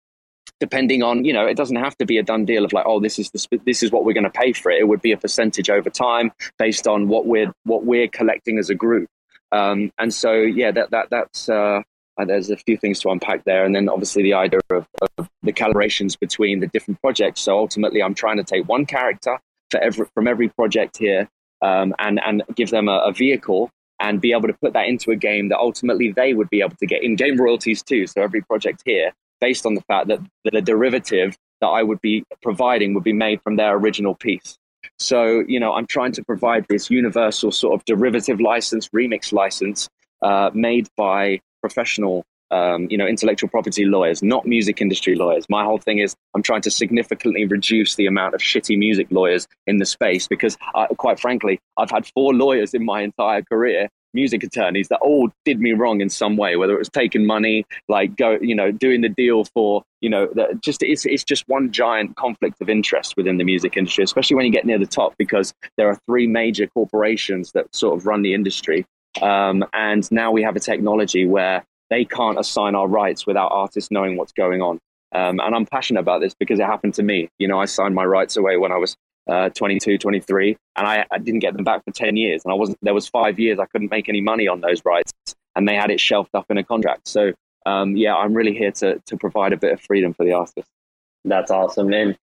depending on you know it doesn't have to be a done deal of like oh this is the this is what we're going to pay for it. It would be a percentage over time based on what we're what we're collecting as a group. Um, and so yeah that that that's uh, uh, there's a few things to unpack there. And then obviously the idea of, of, the calibrations between the different projects. So ultimately i'm trying to take one character for every from every project here um, and and give them a, a vehicle and be able to put that into a game that ultimately they would be able to get in game royalties too. So every project here, based on the fact that the derivative that I would be providing would be made from their original piece. So, you know, I'm trying to provide this universal sort of derivative license, remix license uh, made by professional, um, you know, intellectual property lawyers, not music industry lawyers. My whole thing is I'm trying to significantly reduce the amount of shitty music lawyers in the space because, uh, quite frankly, I've had four lawyers in my entire career music attorneys that all did me wrong in some way, whether it was taking money, like go, you know, doing the deal for, you know, the, just it's it's just one giant conflict of interest within the music industry, especially when you get near the top, because there are three major corporations that sort of run the industry, um, and now we have a technology where they can't assign our rights without artists knowing what's going on. Um, and I'm passionate about this because it happened to me. You know, I signed my rights away when I was uh, 22, 23, and I, I, didn't get them back for 10 years. And I wasn't, there was five years I couldn't make any money on those rights, and they had it shelved up in a contract. So, um, yeah, I'm really here to, to provide a bit of freedom for the artist. That's awesome. And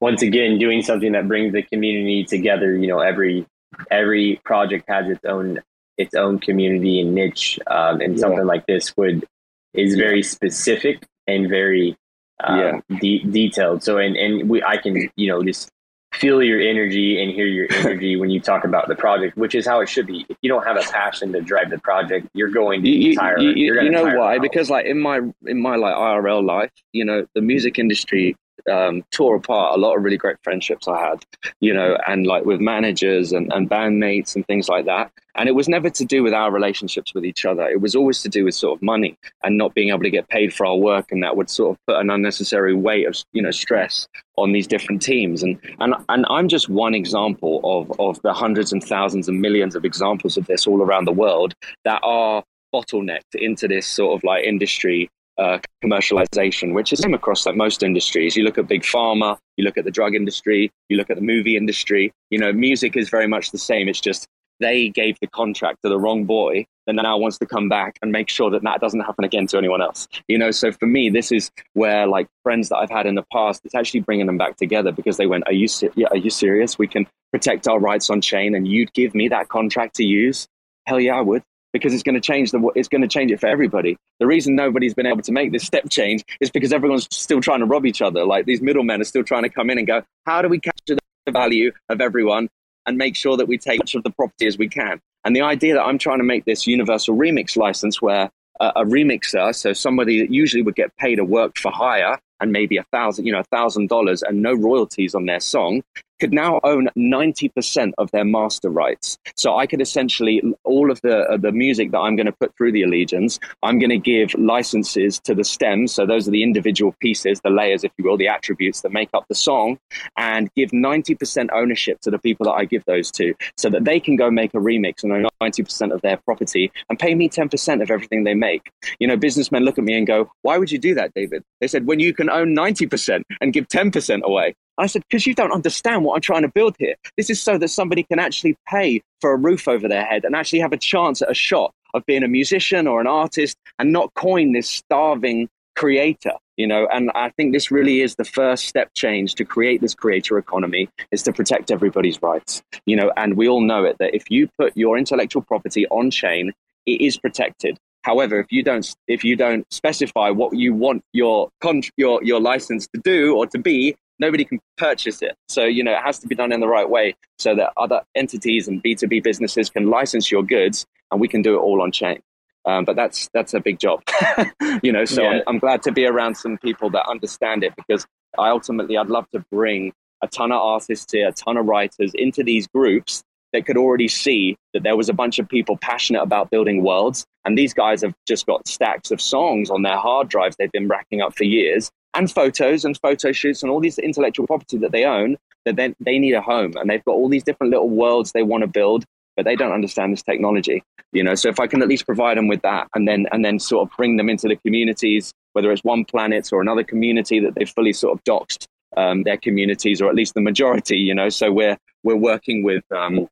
once again, doing something that brings the community together, you know, every, every project has its own, its own community and niche. Um, and yeah. something like this would, is very specific and very, um, yeah. de- detailed. So, and, and we, I can, you know, just feel your energy and hear your (laughs) energy when you talk about the project, which is how it should be. If you don't have a passion to drive the project, you're going to you, tire. You, you, you know why? Because like in my in my like IRL life, you know, the music industry um, tore apart a lot of really great friendships I had, you know, and like with managers and, and bandmates and things like that. And it was never to do with our relationships with each other. It was always to do with sort of money and not being able to get paid for our work. And that would sort of put an unnecessary weight of, you know, stress on these different teams. And, and, and I'm just one example of, of the hundreds and thousands and millions of examples of this all around the world that are bottlenecked into this sort of like industry uh, commercialization, which is same across like most industries. You look at big pharma, you look at the drug industry, you look at the movie industry. You know, music is very much the same. It's just they gave the contract to the wrong boy that now wants to come back and make sure that that doesn't happen again to anyone else. You know, so for me, this is where like friends that I've had in the past, it's actually bringing them back together because they went, "Are you ser- yeah, are you serious? We can protect our rights on chain, and you'd give me that contract to use? Hell yeah, I would." Because it's going to change the it's going to change it for everybody. The reason nobody's been able to make this step change is because everyone's still trying to rob each other. Like these middlemen are still trying to come in and go, how do we capture the value of everyone and make sure that we take as much of the property as we can. And the idea that I'm trying to make this universal remix license where a remixer, so somebody that usually would get paid a work for hire and maybe a thousand, you know, a thousand dollars and no royalties on their song, could now own 90% of their master rights. So I could essentially, all of the, uh, the music that I'm going to put through the Allegions, I'm going to give licenses to the stems. So those are the individual pieces, the layers, if you will, the attributes that make up the song, and give 90% ownership to the people that I give those to so that they can go make a remix and own 90% of their property and pay me 10% of everything they make. You know, businessmen look at me and go, why would you do that, David? They said, when you can own 90% and give 10% away. I said, because you don't understand what I'm trying to build here. This is so that somebody can actually pay for a roof over their head and actually have a chance at a shot of being a musician or an artist and not coin this starving creator you know and i think this really is the first step change to create this creator economy is to protect everybody's rights you know and we all know it that if you put your intellectual property on chain it is protected however if you don't if you don't specify what you want your con- your your license to do or to be nobody can purchase it. So, you know, it has to be done in the right way so that other entities and B2B businesses can license your goods and we can do it all on chain. Um, but that's that's a big job, (laughs) you know. So yeah. I'm, I'm glad to be around some people that understand it because I ultimately I'd love to bring a ton of artists here, a ton of writers into these groups that could already see that there was a bunch of people passionate about building worlds. And these guys have just got stacks of songs on their hard drives they've been racking up for years and photos and photo shoots and all these intellectual property that they own that then they need a home. And they've got all these different little worlds they want to build but they don't understand this technology you know? So if i can at least provide them with that and then and then sort of bring them into the communities whether it's one planet or another community that they've fully sort of doxed um, their communities or at least the majority you know? So we're we're working with um,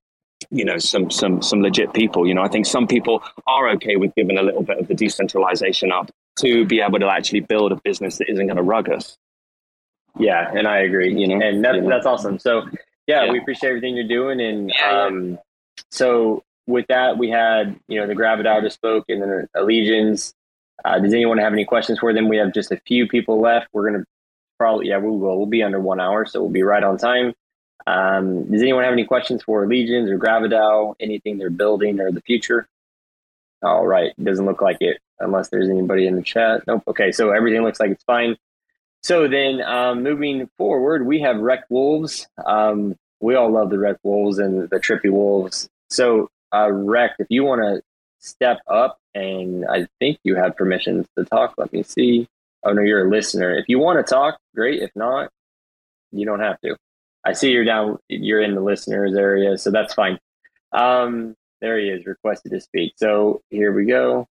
you know some some some legit people you know? I think some people are okay with giving a little bit of the decentralization up to be able to actually build a business that isn't going to rug us. Yeah, and I agree. You know, and that's that's awesome. So yeah, yeah, we appreciate everything you're doing. And um, so with that, we had you know the GraviDAO just spoke, and then Allegions. Uh, does anyone have any questions for them? We have just a few people left. We're gonna probably yeah we will we'll be under one hour, so we'll be right on time. Um, does anyone have any questions for Legions or GraviDAO? Anything they're building or the future? All right, doesn't look like it unless there's anybody in the chat. Nope. Okay, so everything looks like it's fine. So then, um, moving forward, we have Rekt Wolves. Um, we all love the Rekt Wolves and the Trippy Wolves. So, uh, Rekt, if you want to step up, and I think you have permissions to talk. Let me see. Oh no, you're a listener. If you want to talk, great. If not, you don't have to. I see you're down. You're in the listeners area, so that's fine. Um, there he is, requested to speak. So here we go.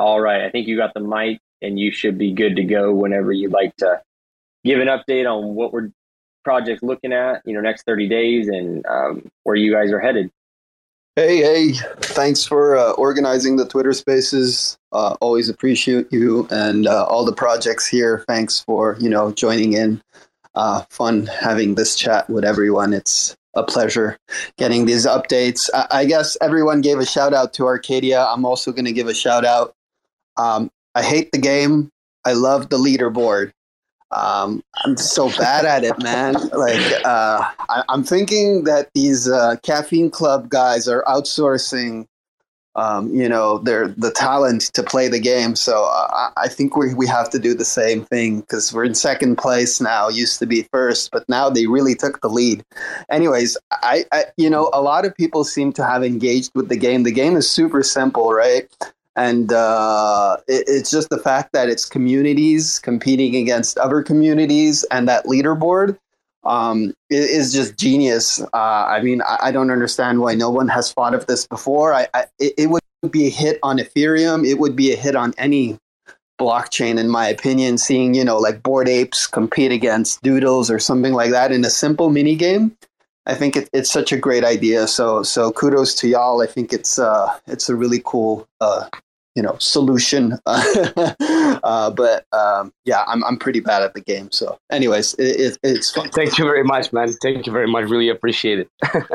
All right. I think you got the mic and you should be good to go whenever you'd like to give an update on what we're project looking at, you know, next 30 days and um, where you guys are headed. Hey, hey, thanks for uh, organizing the Twitter spaces. Uh, always appreciate you and uh, all the projects here. Thanks for, you know, joining in. Uh, fun having this chat with everyone. It's a pleasure getting these updates. I, I guess everyone gave a shout out to Arkadia. I'm also going to give a shout out um, I hate the game. I love the leaderboard. Um, I'm so bad at it, man. Like, uh, I, am thinking that these uh, caffeine club guys are outsourcing, um, you know, their the talent to play the game. So uh, I, think we we have to do the same thing because we're in second place now. Used to be first, but now they really took the lead. Anyways, I, I you know, a lot of people seem to have engaged with the game. The game is super simple, right? And uh, it, it's just the fact that it's communities competing against other communities and that leaderboard um, is just genius. Uh, I mean, I, I, don't understand why no one has thought of this before. I, I, it would be a hit on Ethereum. It would be a hit on any blockchain, in my opinion. Seeing you know like Bored Apes compete against Doodles or something like that in a simple mini game. I think it, it's such a great idea. So so kudos to y'all. I think it's uh it's a really cool uh you know solution. (laughs) uh, but um, yeah, I'm I'm pretty bad at the game. So, anyways, it, it, it's fun. Thank you very much, man. Thank you very much. Really appreciate it.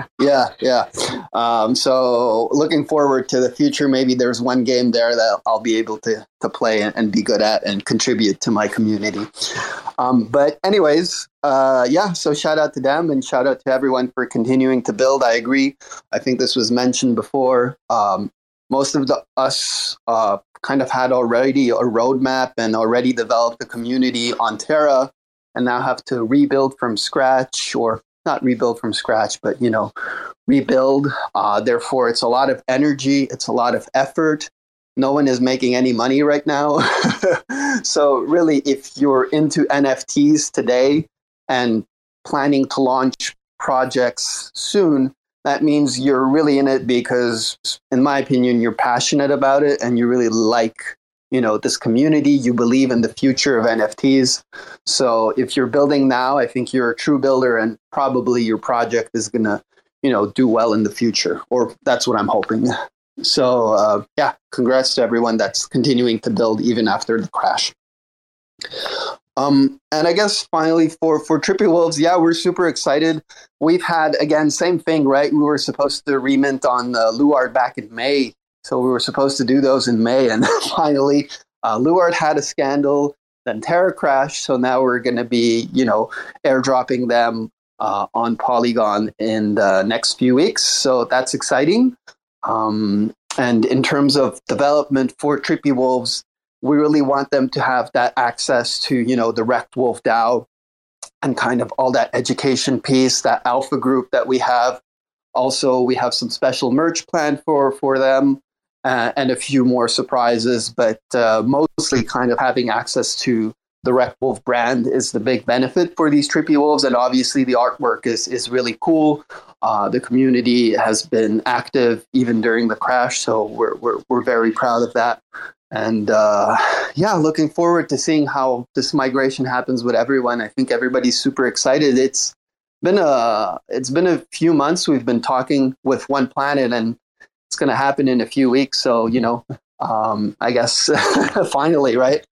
(laughs) yeah, yeah. Um, so, looking forward to the future. Maybe there's one game there that I'll be able to to play and, and be good at and contribute to my community. Um, but, anyways, uh, yeah. So, shout out to them and shout out to everyone for continuing to build. I agree. I think this was mentioned before. Um, most of the, us uh, kind of had already a roadmap and already developed a community on Terra, and now have to rebuild from scratch, or not rebuild from scratch, but you know, rebuild. Uh, therefore, it's a lot of energy, it's a lot of effort. No one is making any money right now. (laughs) so, really, if you're into NFTs today and planning to launch projects soon, that means you're really in it because in my opinion you're passionate about it and you really like you know this community. You believe in the future of nfts so if you're building now i think you're a true builder and probably your project is going to you know do well in the future or that's what i'm hoping. So uh, yeah congrats to everyone that's continuing to build even after the crash um, and I guess finally for for Trippy Wolves, yeah, we're super excited. We've had again same thing, right? We were supposed to remint on uh, Luart back in May, so we were supposed to do those in May, and (laughs) finally, uh, Luart had a scandal. Then Terra crashed, so now we're going to be, you know, airdropping them uh, on Polygon in the next few weeks. So that's exciting. Um, and in terms of development for Trippy Wolves, we really want them to have that access to you know the Rekt Wolf DAO and kind of all that education piece, that alpha group that we have. Also, we have some special merch planned for for them. Uh, and a few more surprises, but uh, mostly kind of having access to the Rekt Wolf brand is the big benefit for these trippy wolves. And obviously, the artwork is, is really cool. Uh, the community has been active even during the crash, so we're, we're, we're very proud of that and uh, yeah, looking forward to seeing how this migration happens with everyone. I think everybody's super excited. It's been a it's been a few months. We've been talking with One Planet, and it's going to happen in a few weeks. So you know, um, I guess (laughs) finally, right?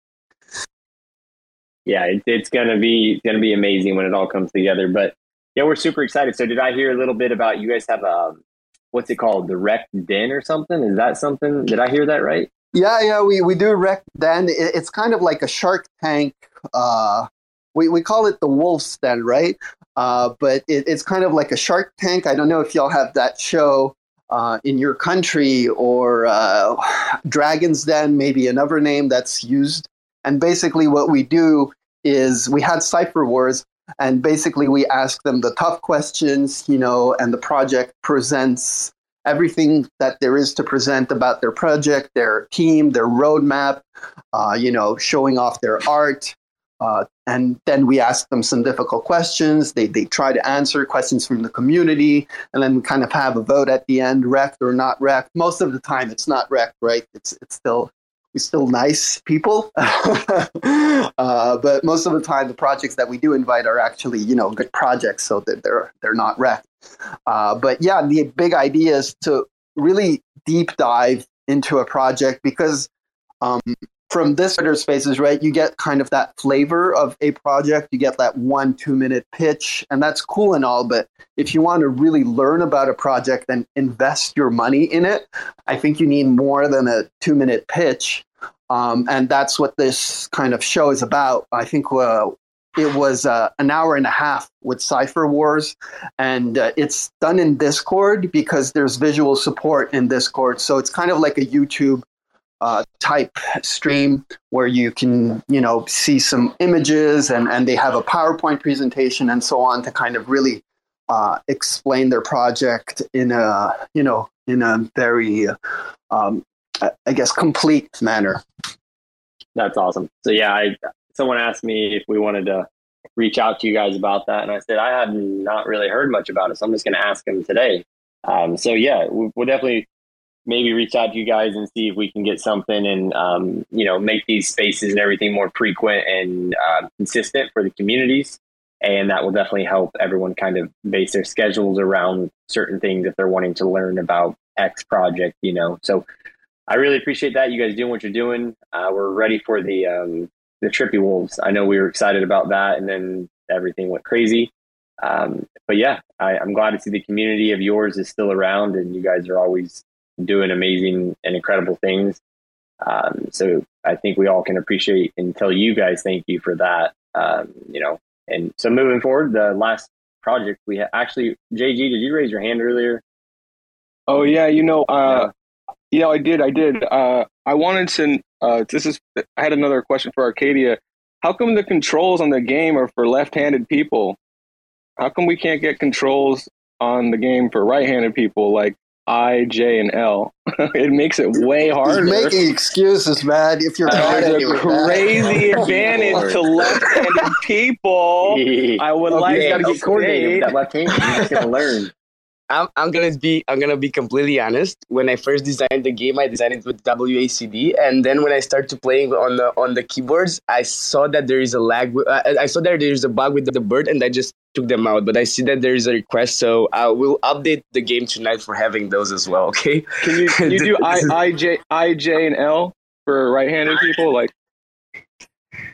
Yeah, it, it's to be to be amazing when it all comes together. But yeah, we're super excited. So did I hear a little bit about you guys have a what's it called, the Rec Den or something? Is that something? Did I hear that right? Yeah, yeah, we, we do rec den. It's kind of like a Shark Tank. Uh, we, we call it the Wolf's Den, right? Uh, but it, it's kind of like a Shark Tank. I don't know if y'all have that show uh, in your country or uh, Dragon's Den, maybe another name that's used. And basically, what we do is we had Cypher Wars, and basically we ask them the tough questions, you know, and the project presents everything that there is to present about their project, their team, their roadmap, uh, you know, showing off their art. Uh, and then we ask them some difficult questions. They, they try to answer questions from the community, and then we kind of have a vote at the end, wrecked or not wrecked. Most of the time, it's not wrecked, right? It's it's still we still nice people, (laughs) uh, but most of the time, the projects that we do invite are actually you know good projects, so that they're they're not wrecked. Uh, but yeah, the big idea is to really deep dive into a project because um, from this Twitter spaces, right, you get kind of that flavor of a project. You get that one, two minute pitch, and that's cool and all. But if you want to really learn about a project and invest your money in it, I think you need more than a two minute pitch. Um, and that's what this kind of show is about. I think uh, it was uh, an hour and a half with Cypher Wars, and uh, it's done in Discord because there's visual support in Discord. So it's kind of like a YouTube uh, type stream where you can, you know, see some images and, and they have a PowerPoint presentation and so on to kind of really uh, explain their project in a, you know, in a very, um, I guess, complete manner. That's awesome. So yeah, I someone asked me if we wanted to reach out to you guys about that, and I said I had not really heard much about it, so I'm just going to ask them today. Um, so yeah, we'll definitely maybe reach out to you guys and see if we can get something and um, you know make these spaces and everything more frequent and uh, consistent for the communities and that will definitely help everyone kind of base their schedules around certain things if they're wanting to learn about x project you know so I really appreciate that. You guys doing what you're doing. Uh, we're ready for the um, the Trippy Wolves. I know we were excited about that, and then everything went crazy. Um, but yeah, I, I'm glad to see the community of yours is still around, and you guys are always doing amazing and incredible things. Um, so I think we all can appreciate and tell you guys thank you for that. Um, you know, and so moving forward, the last project we ha- actually, JG, did you raise your hand earlier? Oh yeah, you know, uh, yeah, I did, I did. Uh, I wanted to. Uh, this is. I had another question for Arkadia. How come the controls on the game are for left-handed people? How come we can't get controls on the game for right-handed people? Like I, J, and L. it makes it way harder. He's making excuses, man. If you're uh, there's a crazy advantage to left-handed people. I would okay, like to get coordinated with that left hand. You're just gonna learn. I'm, I'm gonna be I'm gonna be completely honest. When I first designed the game, I designed it with WASD, and then when I started playing on the on the keyboards, I saw that there is a lag. I saw that there is a bug with the bird, and I just took them out. But I see that there is a request, so I will update the game tonight for having those as well. Okay? Can you can you do (laughs) I, I J I J and L for right-handed people? Like,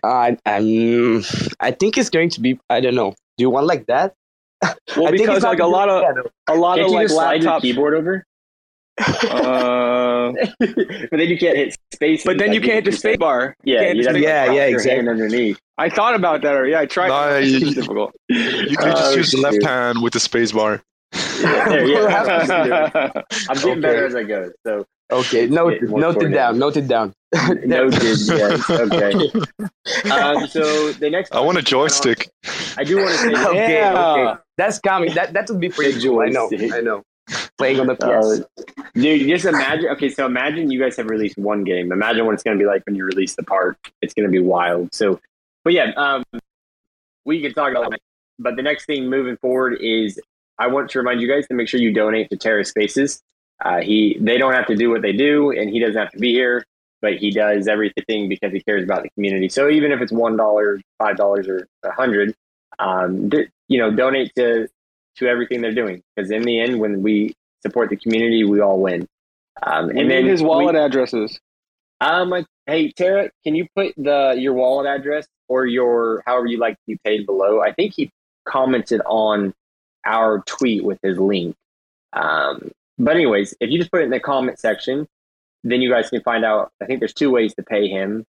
uh, I'm I think it's going to be I don't know. Do you want like that? Well, I because like a lot of a lot Can't of like laptop keyboard over. Uh, (laughs) but then you can't hit space. But then you can't hit the space bar. Yeah, yeah, yeah, yeah, exactly. underneath. I thought about that. Or yeah, I tried. No, you, it's difficult. You, you just oh, use the left hand with the space bar. Yeah, there, yeah. (laughs) (laughs) I'm getting okay. better as I go. So okay, note note it down. Note it down. noted. Yes. Okay. (laughs) Um, so the next. I want a joystick. I do want to say. (laughs) okay, yeah. okay. That's coming. (laughs) That that would be pretty cool. I know. I know. Playing on the PS. Uh, dude, just imagine. Okay, so imagine you guys have released one game. Imagine what it's going to be like when you release the part. It's going to be wild. So, but yeah, um, we can talk about that. But the next thing moving forward is I want to remind you guys to make sure you donate to TerraSpaces. Uh, he they don't have to do what they do, and he doesn't have to be here, but he does everything because he cares about the community. So even if it's one dollar, five dollars, or a hundred, um, you know, donate to to everything they're doing because in the end, when we support the community, we all win. Um, and then his wallet we, addresses. Um, hey Tara, can you put the your wallet address or your however you like to be paid below? I think he commented on our tweet with his link. Um, but anyways, if you just put it in the comment section, then you guys can find out. I think there's two ways to pay him,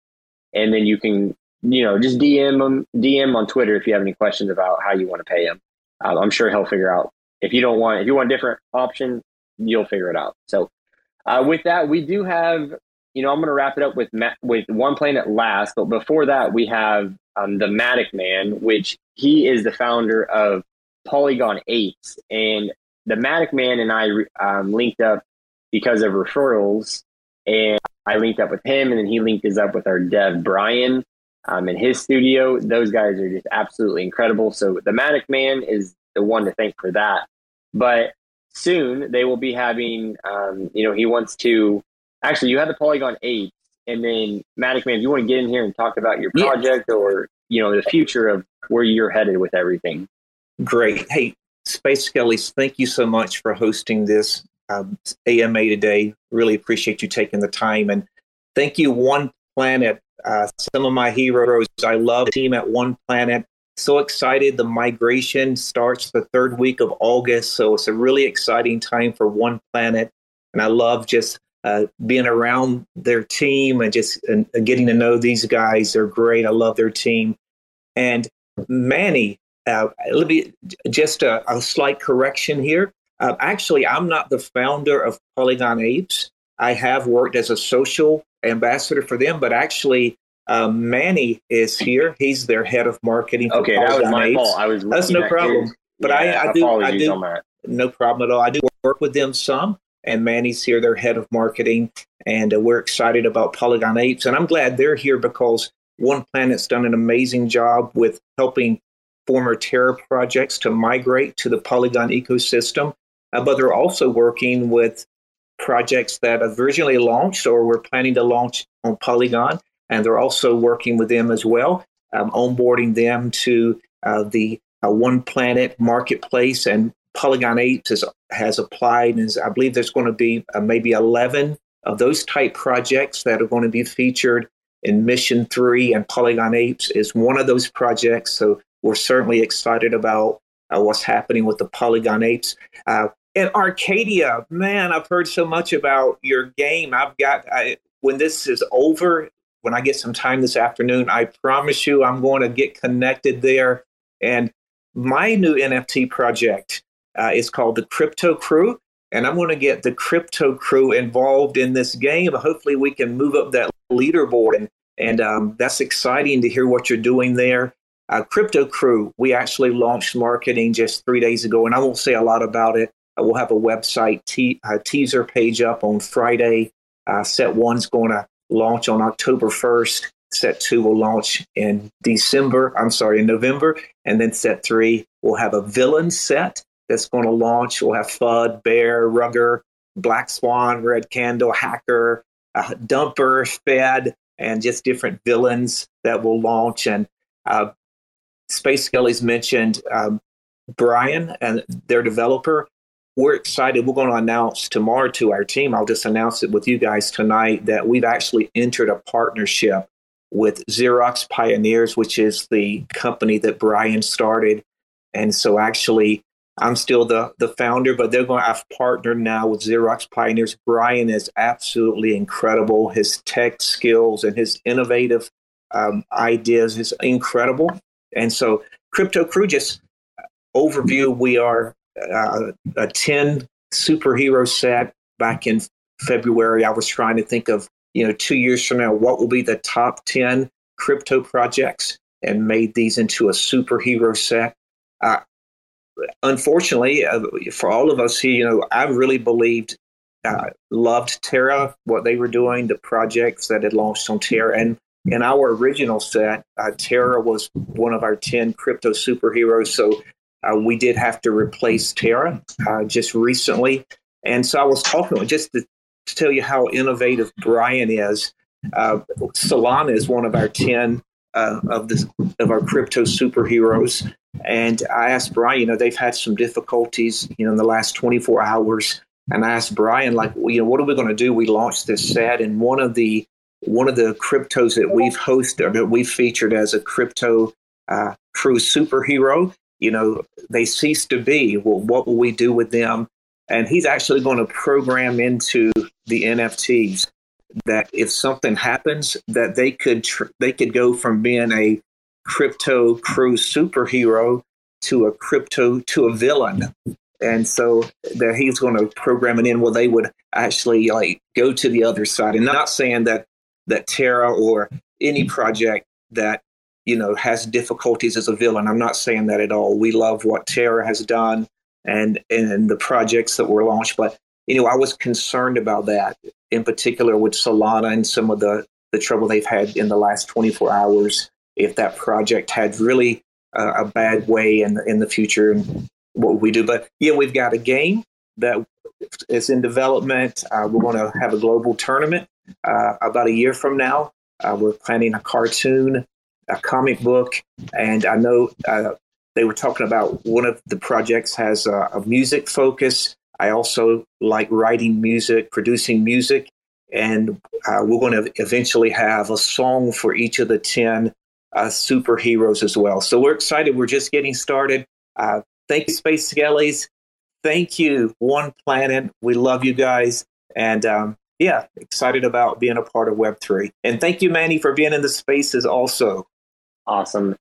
and then you can you know, just DM him, DM on Twitter if you have any questions about how you want to pay him. Um, I'm sure he'll figure out. If you don't want, if you want a different option, you'll figure it out. So, uh, with that, we do have. You know, I'm going to wrap it up with with one planet last, but before that, we have um, the Matic Man, which he is the founder of Polygon Apes, and the Matic Man and I um, linked up because of referrals, and I linked up with him, and then he linked us up with our dev Brian um, in his studio. Those guys are just absolutely incredible. So the Matic Man is the one to thank for that. But soon they will be having, um, you know, he wants to actually, you have the Polygon Apes. And then Matic Man, if you want to get in here and talk about your project yeah. or, you know, the future of where you're headed with everything. Great. Hey, Space Skellies, thank you so much for hosting this um, AMA today. Really appreciate you taking the time. And thank you, One Planet, uh, some of my heroes. I love the team at One Planet. So excited. The migration starts the third week of August. So it's a really exciting time for One Planet. And I love just uh, being around their team and just uh, getting to know these guys. They're great. I love their team. And Manny, uh, let me just a, a slight correction here. Uh, actually, I'm not the founder of Polygon Apes. I have worked as a social ambassador for them, but actually, um, Manny is here. He's their head of marketing. okay, that was my Apes. fault. I was. That's no problem. His, but yeah, I, I do. I do. No problem at all. I do work with them some, and Manny's here, their head of marketing, and uh, we're excited about Polygon Apes, and I'm glad they're here because One Planet's done an amazing job with helping former Terra projects to migrate to the Polygon ecosystem, uh, but they're also working with projects that have originally launched or we're planning to launch on Polygon. And they're also working with them as well, um, onboarding them to uh, the uh, One Planet marketplace. And Polygon Apes has, has applied, and I believe there's going to be uh, maybe 11 of those type projects that are going to be featured in Mission 3 and Polygon Apes is one of those projects. So we're certainly excited about uh, what's happening with the Polygon Apes. And Arkadia, man, I've heard so much about your game. I've got, I, when this is over, when I get some time this afternoon, I promise you I'm going to get connected there. And my new NFT project uh, is called the Crypto Crew. And I'm going to get the Crypto Crew involved in this game. Hopefully, we can move up that leaderboard. And, and um, that's exciting to hear what you're doing there. Uh, Crypto Crew, we actually launched marketing just three days ago, and I won't say a lot about it. Uh, we'll have a website te- a teaser page up on Friday. Uh, set one's going to launch on October 1st. Set two will launch in December, I'm sorry, in November. And then set three will have a villain set that's going to launch. We'll have FUD, Bear, Rugger, Black Swan, Red Candle, Hacker, uh, Dumper, Fed, and just different villains that will launch. And uh, Space Skelly's mentioned um, Brian and their developer we're excited. We're going to announce tomorrow to our team. I'll just announce it with you guys tonight that we've actually entered a partnership with Xerox Pioneers, which is the company that Brian started. And so actually, I'm still the, the founder, but they're going have partnered now with Xerox Pioneers. Brian is absolutely incredible. His tech skills and his innovative um, ideas is incredible. And so, Crypto Crew, just overview, we are uh, a 10 superhero set back in February. I was trying to think of, you know, two years from now, what will be the top 10 crypto projects and made these into a superhero set. Uh, unfortunately, uh, for all of us here, you know, I really believed, uh, loved Terra, what they were doing, the projects that had launched on Terra. And in our original set, uh, Terra was one of our 10 crypto superheroes. So uh, we did have to replace Terra uh, just recently. And so I was talking just to, to tell you how innovative Brian is. Uh, Solana is one of our 10 uh, of this of our crypto superheroes. And I asked Brian, you know, they've had some difficulties, you know, in the last 24 hours. And I asked Brian, like, well, you know, what are we going to do? We launched this set, and one of the one of the cryptos that we've hosted, that we've featured as a crypto uh, crew superhero you know, they cease to be. Well, what will we do with them? And he's actually going to program into the NFTs that if something happens, that they could tr- they could go from being a crypto crew superhero to a crypto to a villain. And so that he's going to program it in where they would actually like go to the other side. And not saying that that Terra or any project that you know, has difficulties as a villain. I'm not saying that at all. We love what Terra has done and and the projects that were launched, but you know, I was concerned about that in particular with Solana and some of the the trouble they've had in the last 24 hours. If that project had really uh, a bad way in the, in the future, and what would we do, but yeah, we've got a game that is in development. Uh, we're going to have a global tournament uh, about a year from now. Uh, we're planning a cartoon a comic book, and I know uh, they were talking about one of the projects has a, a music focus. I also like writing music, producing music, and uh, we're going to eventually have a song for each of the 10 uh, superheroes as well. So we're excited. We're just getting started. Uh, thank you, Space Skellies. Thank you, One Planet. We love you guys. And um, yeah, excited about being a part of Web3. And thank you, Manny, for being in the spaces also awesome.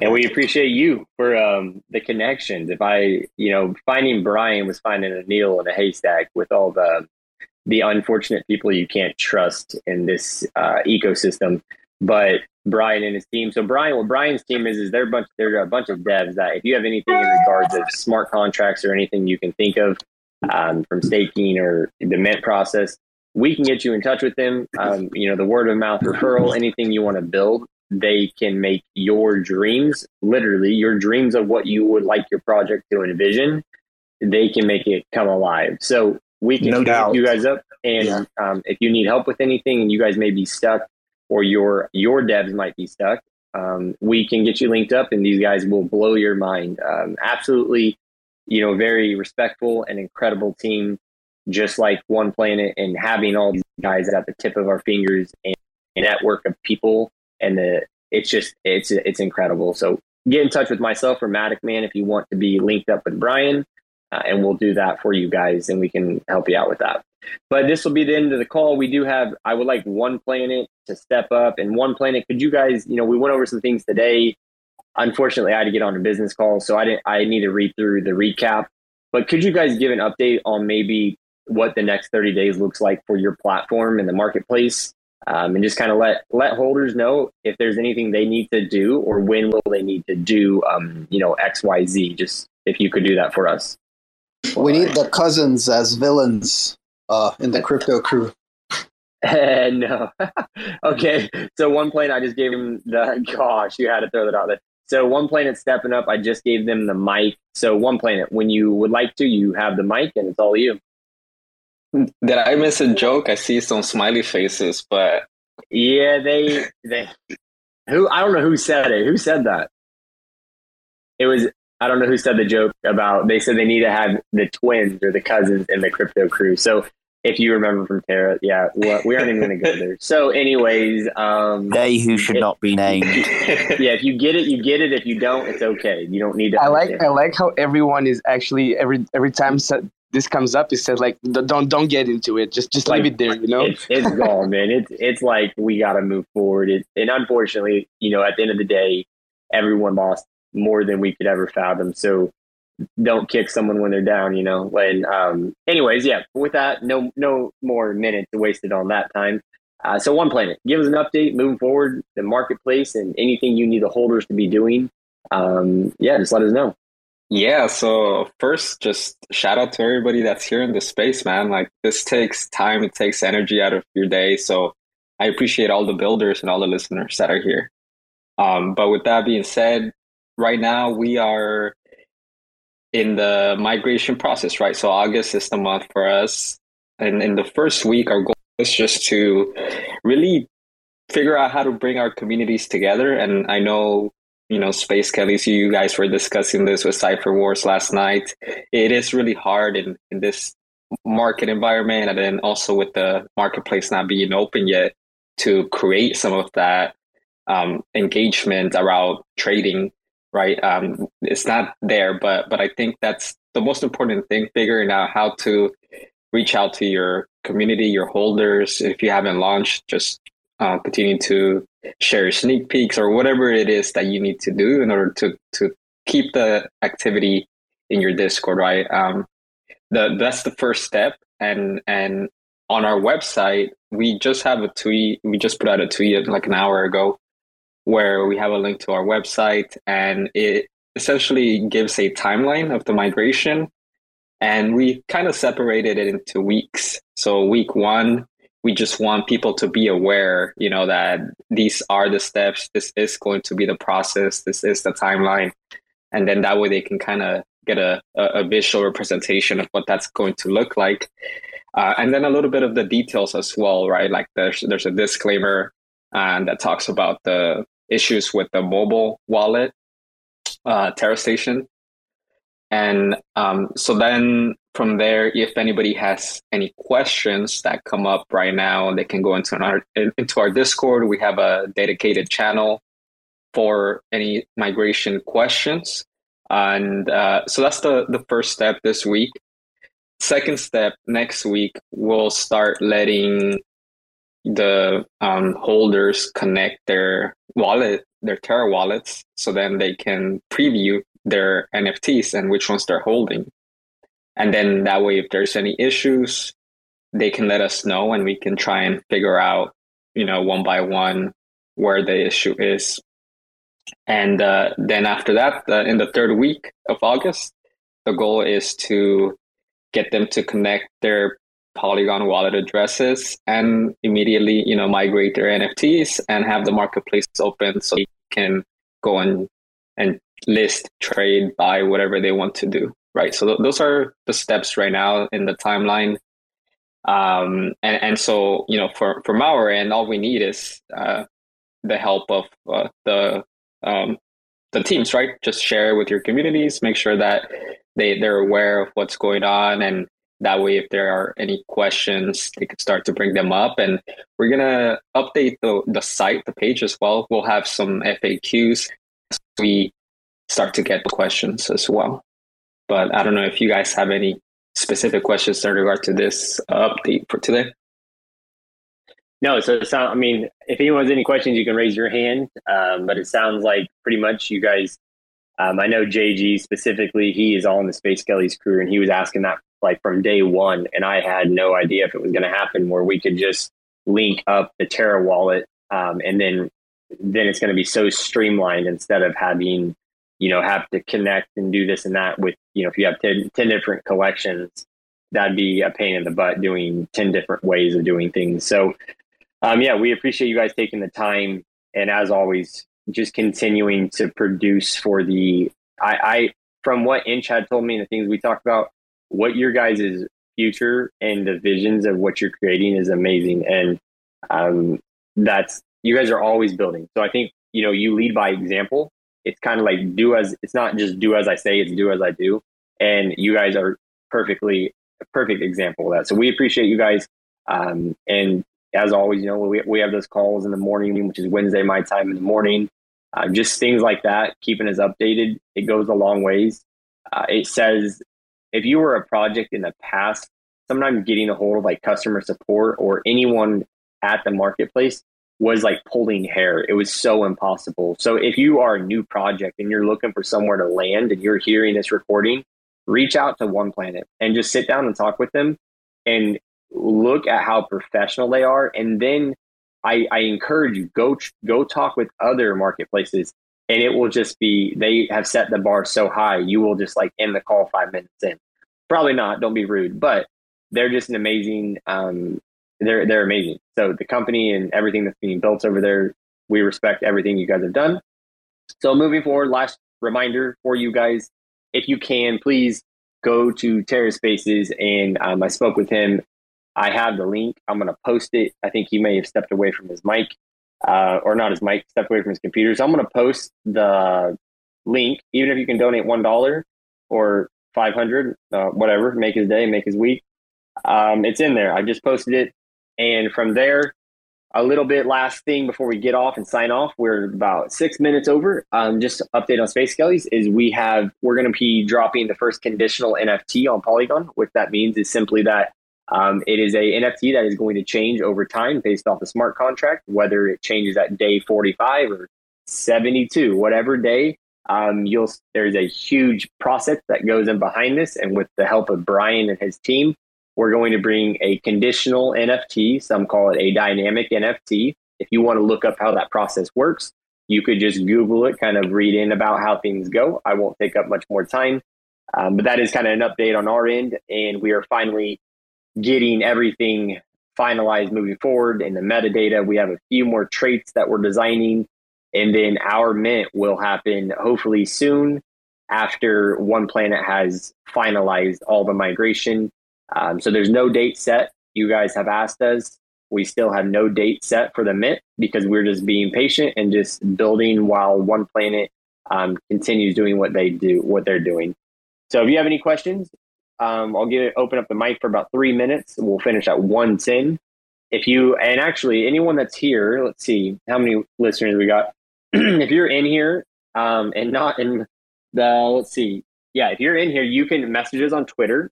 And we appreciate you for um, the connections. If I, you know, finding Brian was finding a needle in a haystack with all the the unfortunate people you can't trust in this uh, ecosystem. But Brian and his team. So Brian, what Brian's team is is they're a bunch they're a bunch of devs that if you have anything in regards of smart contracts or anything you can think of um, from staking or the mint process, we can get you in touch with them. Um, you know, the word of mouth referral, anything you want to build, they can make your dreams, literally your dreams of what you would like your project to envision, they can make it come alive. So we can no doubt. you guys up. And yeah. um, if you need help with anything and you guys may be stuck or your your devs might be stuck, um, we can get you linked up and these guys will blow your mind. Um, absolutely, you know, very respectful and incredible team. just like one planet and having all these guys at the tip of our fingers and a network of people and the it's just it's it's incredible. So get in touch with myself or Matic Man if you want to be linked up with Brian, uh, and we'll do that for you guys, and we can help you out with that. But this will be the end of the call. We do have I would like one planet to step up, and one planet. Could you guys, you know, we went over some things today. Unfortunately, I had to get on a business call, so I didn't. I need to read through the recap. But could you guys give an update on maybe what the next 30 days looks like for your platform in the marketplace um, and just kind of let let holders know if there's anything they need to do or when will they need to do um, you know X Y Z. Just if you could do that for us. We need the cousins as villains uh, in the crypto crew. (laughs) (laughs) no. (laughs) okay. So one plane I just gave him the gosh, you had to throw that out there. So one planet stepping up, I just gave them the mic. So one planet, when you would like to, you have the mic and it's all you. Did I miss a joke? I see some smiley faces, but yeah, they they who I don't know who said it. Who said that? It was I don't know who said the joke about they said they need to have the twins or the cousins in the crypto crew. So if you remember from Terra, yeah, we aren't even going to go there. So, anyways, um, they who should it, not be named. (laughs) yeah, if you get it, you get it. If you don't, it's okay. You don't need to. I like I like how everyone is actually every every time this comes up, it says like don't don't get into it. Just just leave it there. You know, it's, it's gone, man. It's it's like we got to move forward. It, and unfortunately, you know, at the end of the day, everyone lost more than we could ever fathom. So don't kick someone when they're down. You know. When um. Anyways, yeah. With that, no no more minutes wasted on that time. Uh, so one planet, give us an update moving forward, the marketplace, and anything you need the holders to be doing. Um, yeah, just let us know. Yeah, so first, just shout out to everybody that's here in the space, man. Like, this takes time, it takes energy out of your day. So, I appreciate all the builders and all the listeners that are here. Um, but with that being said, right now we are in the migration process, right? So, August is the month for us. And in the first week, our goal is just to really figure out how to bring our communities together. And I know you know, Space Skellies, you guys were discussing this with Cypher Wars last night. It is really hard in, in this market environment and then also with the marketplace not being open yet to create some of that um, engagement around trading, right? Um, it's not there, but but I think that's the most important thing, figuring out how to reach out to your community, your holders. If you haven't launched, just uh, continue to share sneak peeks or whatever it is that you need to do in order to to keep the activity in your Discord, right? Um, the that's the first step, and and on our website we just have a tweet. We just put out a tweet like an hour ago where we have a link to our website, and it essentially gives a timeline of the migration. And we kind of separated it into weeks. So week one we just want people to be aware, you know, that these are the steps. This is going to be the process. This is the timeline, and then that way they can kind of get a, a visual representation of what that's going to look like, uh, and then a little bit of the details as well, right? Like there's there's a disclaimer and uh, that talks about the issues with the mobile wallet, uh, TerraStation, and um, so then from there, if anybody has any questions that come up right now, they can go into our into our Discord. We have a dedicated channel for any migration questions, and uh, so that's the the first step this week. Second step next week, we'll start letting the um, holders connect their wallet, their Terra wallets, so then they can preview their NFTs and which ones they're holding. And then that way, if there's any issues, they can let us know and we can try and figure out, you know, one by one where the issue is. And uh, then after that, uh, in the third week of August, the goal is to get them to connect their Polygon wallet addresses and immediately, you know, migrate their NFTs and have the marketplace open so they can go and and list, trade, buy whatever they want to do. Right. So th- those are the steps right now in the timeline. Um, and, and so, you know, for, from our end, all we need is uh, the help of uh, the um, the teams, right? Just share with your communities, make sure that they, they're aware of what's going on and That way, if there are any questions, they can start to bring them up. And we're gonna update the the site, the page as well. We'll have some FAQs we start to get questions as well. But I don't know if you guys have any specific questions in regard to this update for today. No, so it sound, I mean, if anyone has any questions, you can raise your hand. Um, but it sounds like pretty much you guys. Um, I know JG specifically; he is all in the Space Skelly's crew, and he was asking that like from day one, and I had no idea if it was going to happen. Where we could just link up the Terra wallet, um, and then then it's going to be so streamlined instead of having you know have to connect and do this and that with you know if you have 10, 10 different collections that'd be a pain in the butt doing 10 different ways of doing things so um, yeah, we appreciate you guys taking the time, and as always, just continuing to produce for the. I, I from what Inch had told me and the things we talked about, what your guys' future and the visions of what you're creating is amazing, and um, that's you guys are always building. So I think you know you lead by example. It's kind of like do as it's not just do as I say, it's do as I do, and you guys are perfectly a perfect example of that. So we appreciate you guys. Um, and as always, you know, we, we have those calls in the morning, which is Wednesday, my time in the morning. Uh, just things like that, keeping us updated, it goes a long ways. Uh, it says if you were a project in the past, sometimes getting a hold of like customer support or anyone at the marketplace was like pulling hair. It was so impossible. So if you are a new project and you're looking for somewhere to land and you're hearing this recording, reach out to One Planet and just sit down and talk with them. And look at how professional they are, and then I, I encourage you go go talk with other marketplaces, and it will just be they have set the bar so high you will just like end the call five minutes in. Probably not. Don't be rude, but they're just an amazing. Um, they're they're amazing. So the company and everything that's being built over there, we respect everything you guys have done. So moving forward, last reminder for you guys, if you can, please go to Terra Spaces, and um, I spoke with him I have the link. I'm going to post it. I think he may have stepped away from his mic, uh, or not his mic, stepped away from his computer. So I'm going to post the link, even if you can donate one dollar or five hundred, uh, whatever, make his day, make his week. Um, it's in there. I just posted it, and from there, a little bit last thing before we get off and sign off. We're about six minutes over. Um, just update on Space Skellies is we have we're going to be dropping the first conditional NFT on Polygon. What that means is simply that um, it is a NFT that is going to change over time based off the smart contract, whether it changes at day 45 or 72, whatever day. Um, you'll there's a huge process that goes in behind this, and with the help of Brian and his team, we're going to bring a conditional NFT. Some call it a dynamic NFT. If you want to look up how that process works, you could just Google it, kind of read in about how things go. I won't take up much more time, um, but that is kind of an update on our end, and we are finally getting everything finalized moving forward in the metadata. We have a few more traits that we're designing, and then our mint will happen hopefully soon after One Planet has finalized all the migration. Um, so there's no date set. You guys have asked us. We still have no date set for the mint because we're just being patient and just building while One Planet um, continues doing what they do, what they're doing. So if you have any questions, um, I'll give it open up the mic for about three minutes. We'll finish at one ten. If you and actually anyone that's here, let's see how many listeners we got. (clears throat) if you're in here um, and not in the let's see, yeah, if you're in here, you can message us on Twitter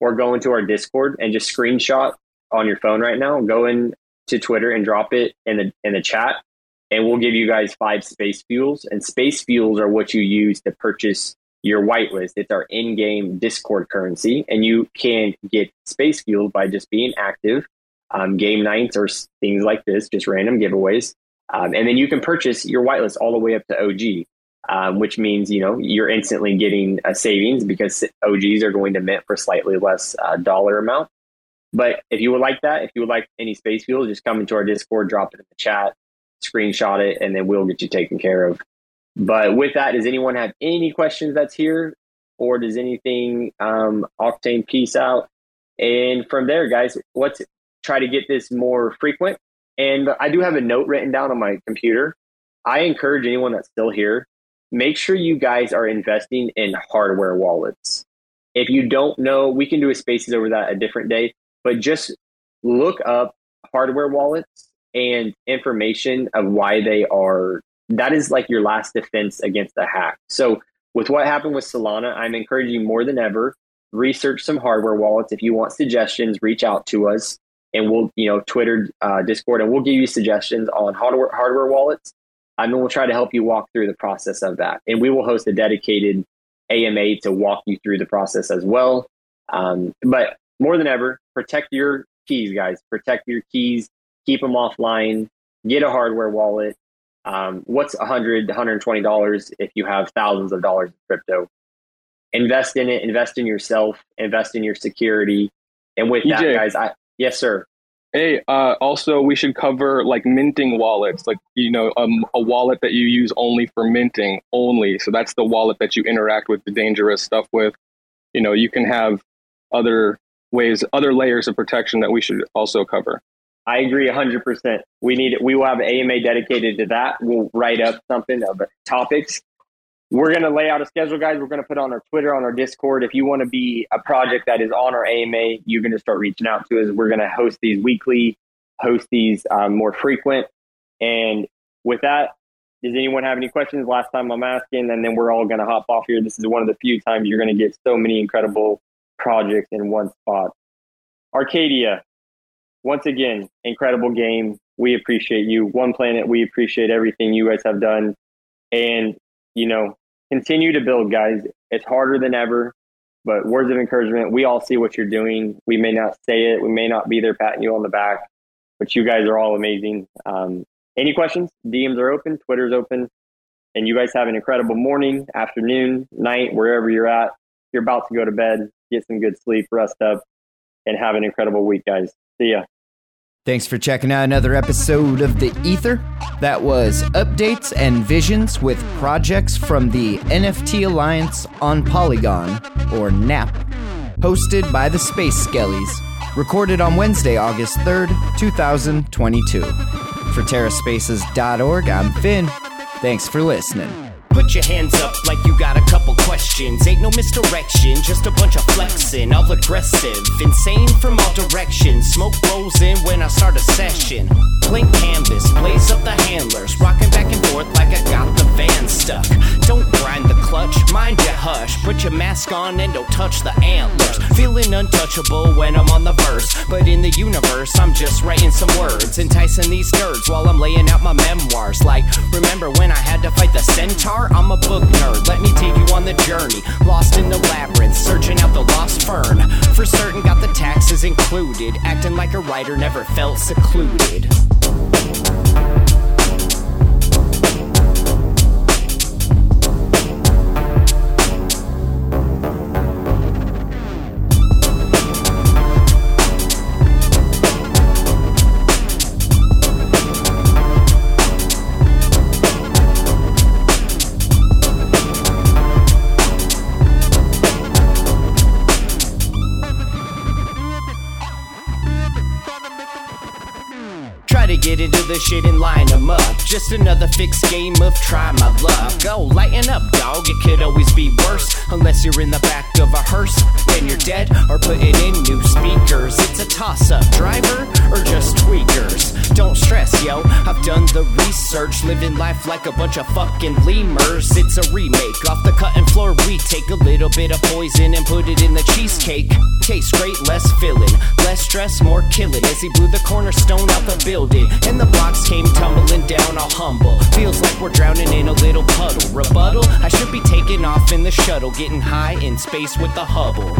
or go into our Discord and just screenshot on your phone right now. Go in to Twitter and drop it in the in the chat, and we'll give you guys five space fuels. And space fuels are what you use to purchase your whitelist. It's our in-game Discord currency, and you can get space fueled by just being active. Um, game nights or things like this, just random giveaways, um, and then you can purchase your whitelist all the way up to OG, um, which means you know you're instantly getting a savings because OGs are going to mint for slightly less uh, dollar amount. But if you would like that, if you would like any space fuel, just come into our Discord, drop it in the chat, screenshot it, and then we'll get you taken care of. But with that, does anyone have any questions that's here? Or does anything um, Octane peace out? And from there, guys, let's try to get this more frequent. And I do have a note written down on my computer. I encourage anyone that's still here, make sure you guys are investing in hardware wallets. if you don't know, we can do a spaces over that a different day, but just look up hardware wallets and information of why they are. That is like your last defense against a hack. So, with what happened with Solana, I'm encouraging more than ever research some hardware wallets. If you want suggestions, reach out to us and we'll, you know, Twitter, uh, Discord, and we'll give you suggestions on hardware, hardware wallets. And then we'll try to help you walk through the process of that. And we will host a dedicated AMA to walk you through the process as well. Um, but more than ever, protect your keys, guys. Protect your keys. Keep them offline. Get a hardware wallet. Um, what's $100, $120 if you have thousands of dollars in crypto? Invest in it. Invest in yourself. Invest in your security. And with EJ, that, guys, I yes, sir. Hey, uh, also we should cover like minting wallets, like you know, um, a wallet that you use only for minting only. So that's the wallet that you interact with the dangerous stuff with. You know, you can have other ways, other layers of protection that we should also cover. I agree 100%. We need we will have AMA dedicated to that. We'll write up something of topics we're going to lay out a schedule, guys. We're going to put on our Twitter, on our Discord. If you want to be a project that is on our AMA, you're going to start reaching out to us. We're going to host these weekly, host these um, more frequent. And with that, does anyone have any questions? Last time I'm asking, and then we're all going to hop off here. This is one of the few times you're going to get so many incredible projects in one spot. Arkadia, once again, incredible game. We appreciate you. One Planet, we appreciate everything you guys have done. And you know, continue to build, guys. It's harder than ever, but words of encouragement. We all see what you're doing. We may not say it, we may not be there patting you on the back, but you guys are all amazing. Um, any questions? DMs are open, Twitter's open, and you guys have an incredible morning, afternoon, night, wherever you're at. You're about to go to bed, get some good sleep, rest up, and have an incredible week, guys. See ya. Thanks for checking out another episode of The Ether. That was updates and visions with projects from the NFT Alliance on Polygon, or NAP, hosted by the Space Skellies. Recorded on Wednesday, August 3rd, 2022. For TerraSpaces.org, I'm Finn. Thanks for listening. Put your hands up like you got a couple questions. Ain't no misdirection, just a bunch of flexing. All aggressive, insane from all directions. Smoke blows in when I start a session. Blank canvas, blaze up the handlers. Rocking back and forth like I got the van stuck. Don't grind the clutch, mind your hush. Put your mask on and don't touch the antlers. Feeling untouchable when I'm on the verse. But in the universe, I'm just writing some words. Enticing these nerds while I'm laying out my memoirs. Like, remember when I had to fight the centaur? I'm a book nerd. Let me take you on the journey. Lost in the labyrinth, searching out the lost fern. For certain, got the taxes included. Acting like a writer, never felt secluded. Into the shit and line them up. Just another fixed game of try my luck. Go lighten up, dog. It could always be worse. Unless you're in the back of a hearse, then you're dead or putting in new speakers. It's a toss up, driver or just tweakers. Don't stress, yo. I've done the research, living life like a bunch of fucking lemurs. It's a remake off the cutting floor. We take a little bit of poison and put it in the cheesecake. Tastes great, less filling, less stress, more killing. As he blew the cornerstone out the building, and the blocks came tumbling down, all humble. Feels like we're drowning in a little puddle. Rebuttal? I should be taking off in the shuttle, getting high in space with the Hubble.